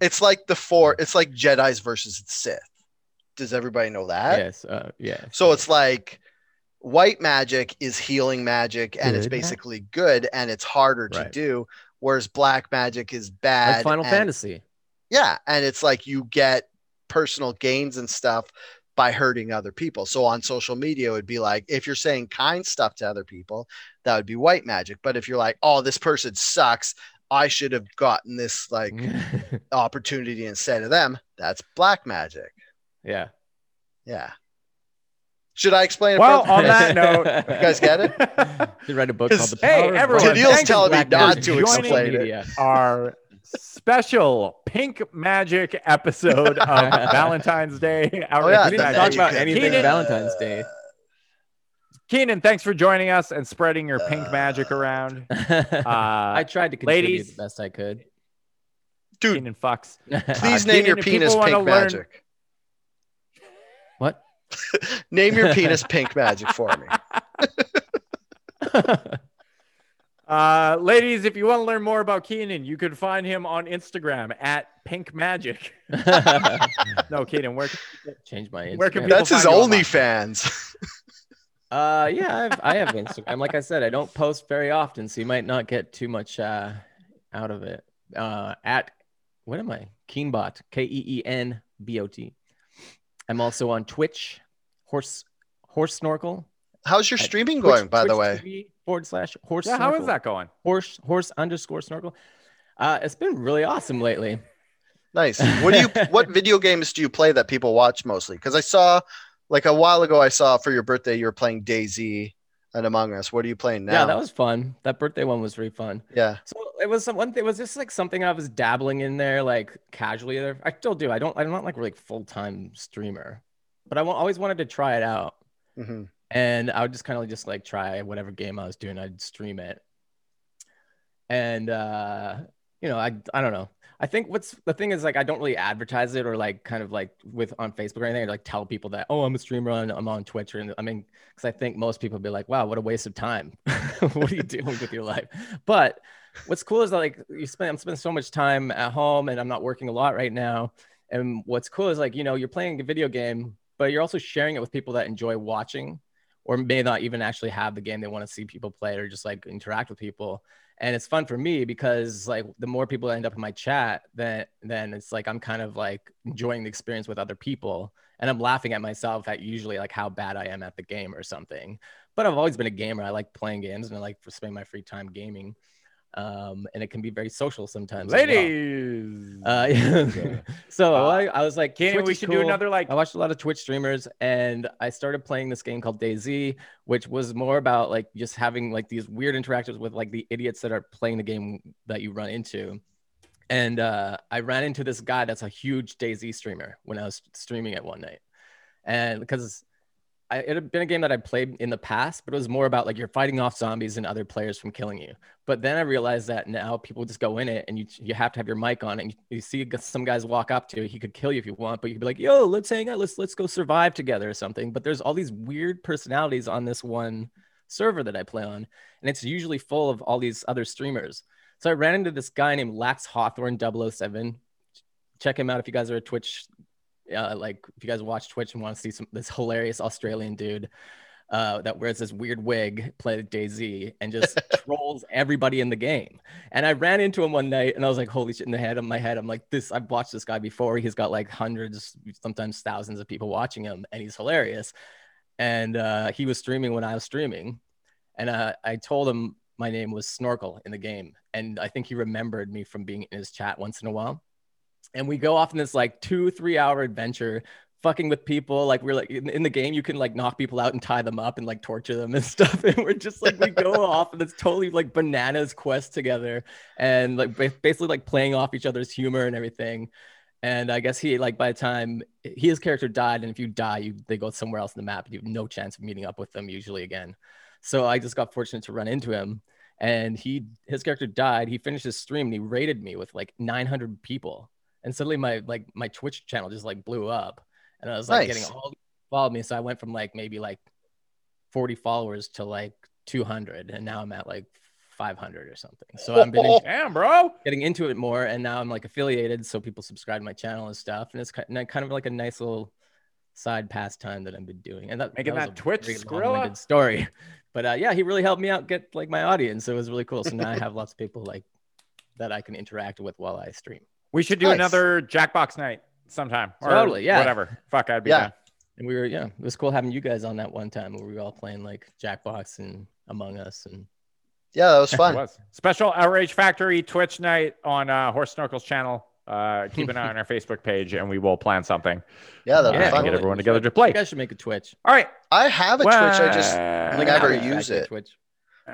A: it's like the four it's like jedis versus sith does everybody know that
C: yes, uh, yes.
A: so it's like white magic is healing magic and it's basically good and it's harder to
C: Right.
A: do whereas black magic is bad
C: like Final
A: and-
C: Fantasy.
A: Yeah, and it's like you get personal gains and stuff by hurting other people. So on social media, it would be like if you're saying kind stuff to other people, that would be white magic. But if you're like, oh, this person sucks, I should have gotten this like opportunity instead of them, that's black magic.
C: yeah.
A: Yeah. Should I explain it?
B: Well,
A: further?
B: on that note,
C: you
A: guys get it?
C: You write a book called The
B: Hey,
C: Power of
B: everyone,
C: Black
A: telling me not to
C: in social
A: explain it.
C: media.
B: Our special pink magic episode of Valentine's Day. Our
A: Oh, yeah,
C: We didn't talk about anything
B: Keenan-
C: Valentine's Day.
B: Keenan, thanks for joining us and spreading your pink magic around.
C: I
B: Uh,
C: tried to contribute
B: ladies-
C: the best I could.
A: Dude,
B: Keenan fucks.
A: please
B: Uh,
A: name your
B: Keenan, if
A: penis
B: people wanna
A: pink
B: learn-
A: magic.
C: what?
A: Name your penis pink magic for me.
B: Uh, ladies, if you want to learn more about Keenan, you can find him on Instagram at Pink Magic. No, Keenan, where can,
C: Change my Instagram.
B: Where can people
A: That's his
B: find you online?
A: OnlyFans.
C: Uh, yeah, I have, I have Instagram. Like I said, I don't post very often, so you might not get too much uh, out of it. Uh, at what am I? Keenbot, K E E N B O T. I'm also on Twitch, horse horse snorkel.
A: How's your
C: At
A: streaming
C: Twitch-
A: going, by the way?
C: TV forward slash horse.
B: Yeah, how is that going?
C: Horse horse underscore snorkel. Uh, it's been really awesome lately.
A: Nice. What do you? what video games do you play that people watch mostly? Because I saw, like a while ago, I saw for your birthday you were playing DayZ and Among Us. What are you playing now?
C: Yeah, that was fun. That birthday one was really fun.
A: yeah.
C: So it was some one thing. It was just like something I was dabbling in there, like casually. There, I still do. I don't. I'm not like really full time streamer, but I always wanted to try it out,
A: hmm
C: and I would just kind of just like try whatever game I was doing. I'd stream it, and uh, you know, I I don't know. I think what's the thing is like I don't really advertise it or like kind of like with on Facebook or anything. Or like tell people that oh I'm a streamer and I'm on Twitch or I mean because I think most people be like wow what a waste of time. what are you doing with your life? But what's cool is that like you spend I'm spending so much time at home and I'm not working a lot right now. And what's cool is like you know you're playing a video game, but you're also sharing it with people that enjoy watching or may not even actually have the game. They want to see people play or just like interact with people. And it's fun for me because like the more people end up in my chat, then then it's like I'm kind of like enjoying the experience with other people. And I'm laughing at myself at usually like how bad I am at the game or something. But I've always been a gamer. I like playing games and I like spending my free time gaming um, and it can be very social sometimes. as well.
B: Ladies.
C: Uh, yeah. so
B: Uh,
C: I, I was like,
B: Kenny,
C: Twitch
B: we should do another like
C: I watched a lot of Twitch streamers, and I started playing this game called DayZ, which was more about like just having like these weird interactions with like the idiots that are playing the game that you run into. And uh, I ran into this guy that's a huge DayZ streamer when I was streaming it one night, and because I, it had been a game that I played in the past, but it was more about like you're fighting off zombies and other players from killing you. But then I realized that now people just go in it and you you have to have your mic on and you, you see some guys walk up to you. He could kill you if you want, but you'd be like, "Yo, let's hang out. Let's let's go survive together or something." But there's all these weird personalities on this one server that I play on, and it's usually full of all these other streamers. So I ran into this guy named Lax Hawthorne 007. Check him out if you guys are a Twitch uh, like if you guys watch Twitch and want to see some this hilarious Australian dude uh, that wears this weird wig, play DayZ, and just trolls everybody in the game. And I ran into him one night, and I was like, "Holy shit!" In the head of my head, I'm like, "This." I've watched this guy before. He's got like hundreds, sometimes thousands of people watching him, and he's hilarious. And uh, he was streaming when I was streaming, and uh, I told him my name was Snorkel in the game, and I think he remembered me from being in his chat once in a while and we go off in this like two three hour adventure fucking with people like we're like in, in, the game you can like knock people out and tie them up and like torture them and stuff and we're just like we go off and it's totally like bananas quest together and like basically like playing off each other's humor and everything. And i guess he like by the time his character died and if you die you they go somewhere else in the map and you have no chance of meeting up with them usually again. So i just got fortunate to run into him and he his character died he finished his stream and he rated me with like 900 people and suddenly my like my Twitch channel just like blew up, and I was like
A: Nice.
C: getting all followed me. So I went from like maybe like 40 followers to like 200, and now I'm at like 500 or something. So I'm been in-
B: Damn, bro.
C: getting into it more, and now I'm like affiliated, so people subscribe to my channel and stuff, and it's kind of like a nice little side pastime that I've been doing. And that
B: Making that
C: a
B: Twitch Skrilla?
C: story, but uh, yeah, he really helped me out get like my audience. So it was really cool. So now I have lots of people like that I can interact with while I stream.
B: We should do
A: Nice.
B: another Jackbox night sometime. Or
C: Totally, yeah.
B: Whatever. Fuck, I'd be
A: Yeah.
B: down.
C: And we were, yeah, it was cool having you guys on that one time where we were all playing like Jackbox and Among Us. And
A: Yeah, that was
B: It
A: fun.
B: was special outrage factory Twitch night on uh, Horse Snorkel's channel. Uh, keep an eye on our Facebook page, and we will plan something.
A: Yeah, that'd
B: Yeah,
A: be fun.
B: get everyone together to play.
C: You guys should make a Twitch.
B: All right.
A: I have a Twitch. I just
B: Well,
A: like, never use it.
C: Twitch.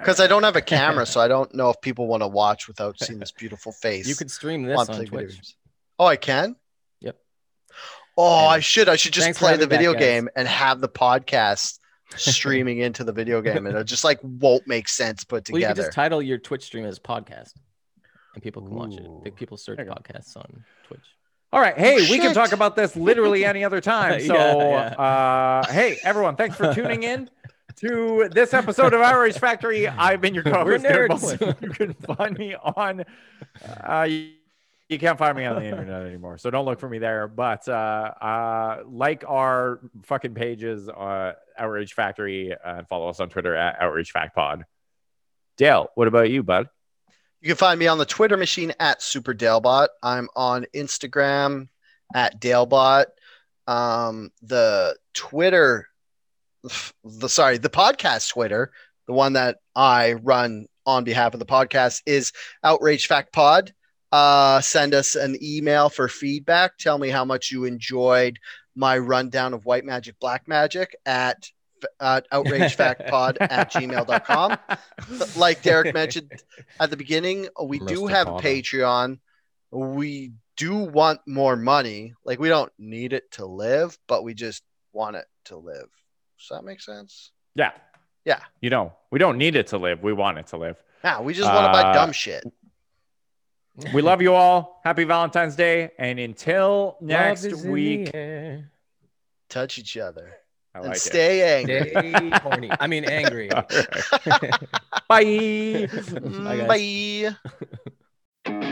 A: Because I don't have a camera, so I don't know if people want to watch without seeing this beautiful face.
C: You could stream this
A: on
C: on Twitch.
A: video games. Oh, I can.
C: Yep.
A: Oh,
C: And
A: I should. I should just play the
C: me back,
A: video game and have the podcast streaming into the video game, and it just like won't make sense put
C: Well, you could
A: together.
C: just title your Twitch stream as podcast, and people can watch
B: Ooh.
C: it. Big people search
B: There you go.
C: podcasts on Twitch.
B: All right. Hey, we can talk about this literally any other time. So,
C: Yeah,
B: Uh, hey, everyone, thanks for tuning in to this episode of Outrage Factory. I've been your co-host,
C: nerds.
B: You can find me on. Uh, you, you can't find me on the internet anymore, so don't look for me there. But uh, uh, like our fucking pages, uh, Outrage Factory, uh, and follow us on Twitter at Outrage Fact Pod. Dale, what about you, bud?
A: You can find me on the Twitter machine at Super Dalebot. I'm on Instagram at Dalebot. Um, the Twitter, the sorry, the podcast Twitter, the one that I run on behalf of the podcast is Outrage Fact Pod. Uh, send us an email for feedback. Tell me how much you enjoyed my rundown of white magic, black magic at outrage at outragefactpod at gmail.com. like Derek mentioned at the beginning, we do
C: Mr.
A: have a Patreon. We do want more money. Like we don't need it to live, but we just want it to live. Does that make sense?
B: Yeah.
A: Yeah.
B: You know, we don't need it to live. We want it to live.
A: Yeah, we just want to buy
B: Uh,
A: dumb shit.
B: We love you all. Happy Valentine's Day. And until next
C: is in the
B: week.
A: Touch each other
B: I
A: and
B: like
A: stay angry.
C: Stay horny. I mean, angry.
B: it. All right. Bye.
C: Bye.
A: Bye.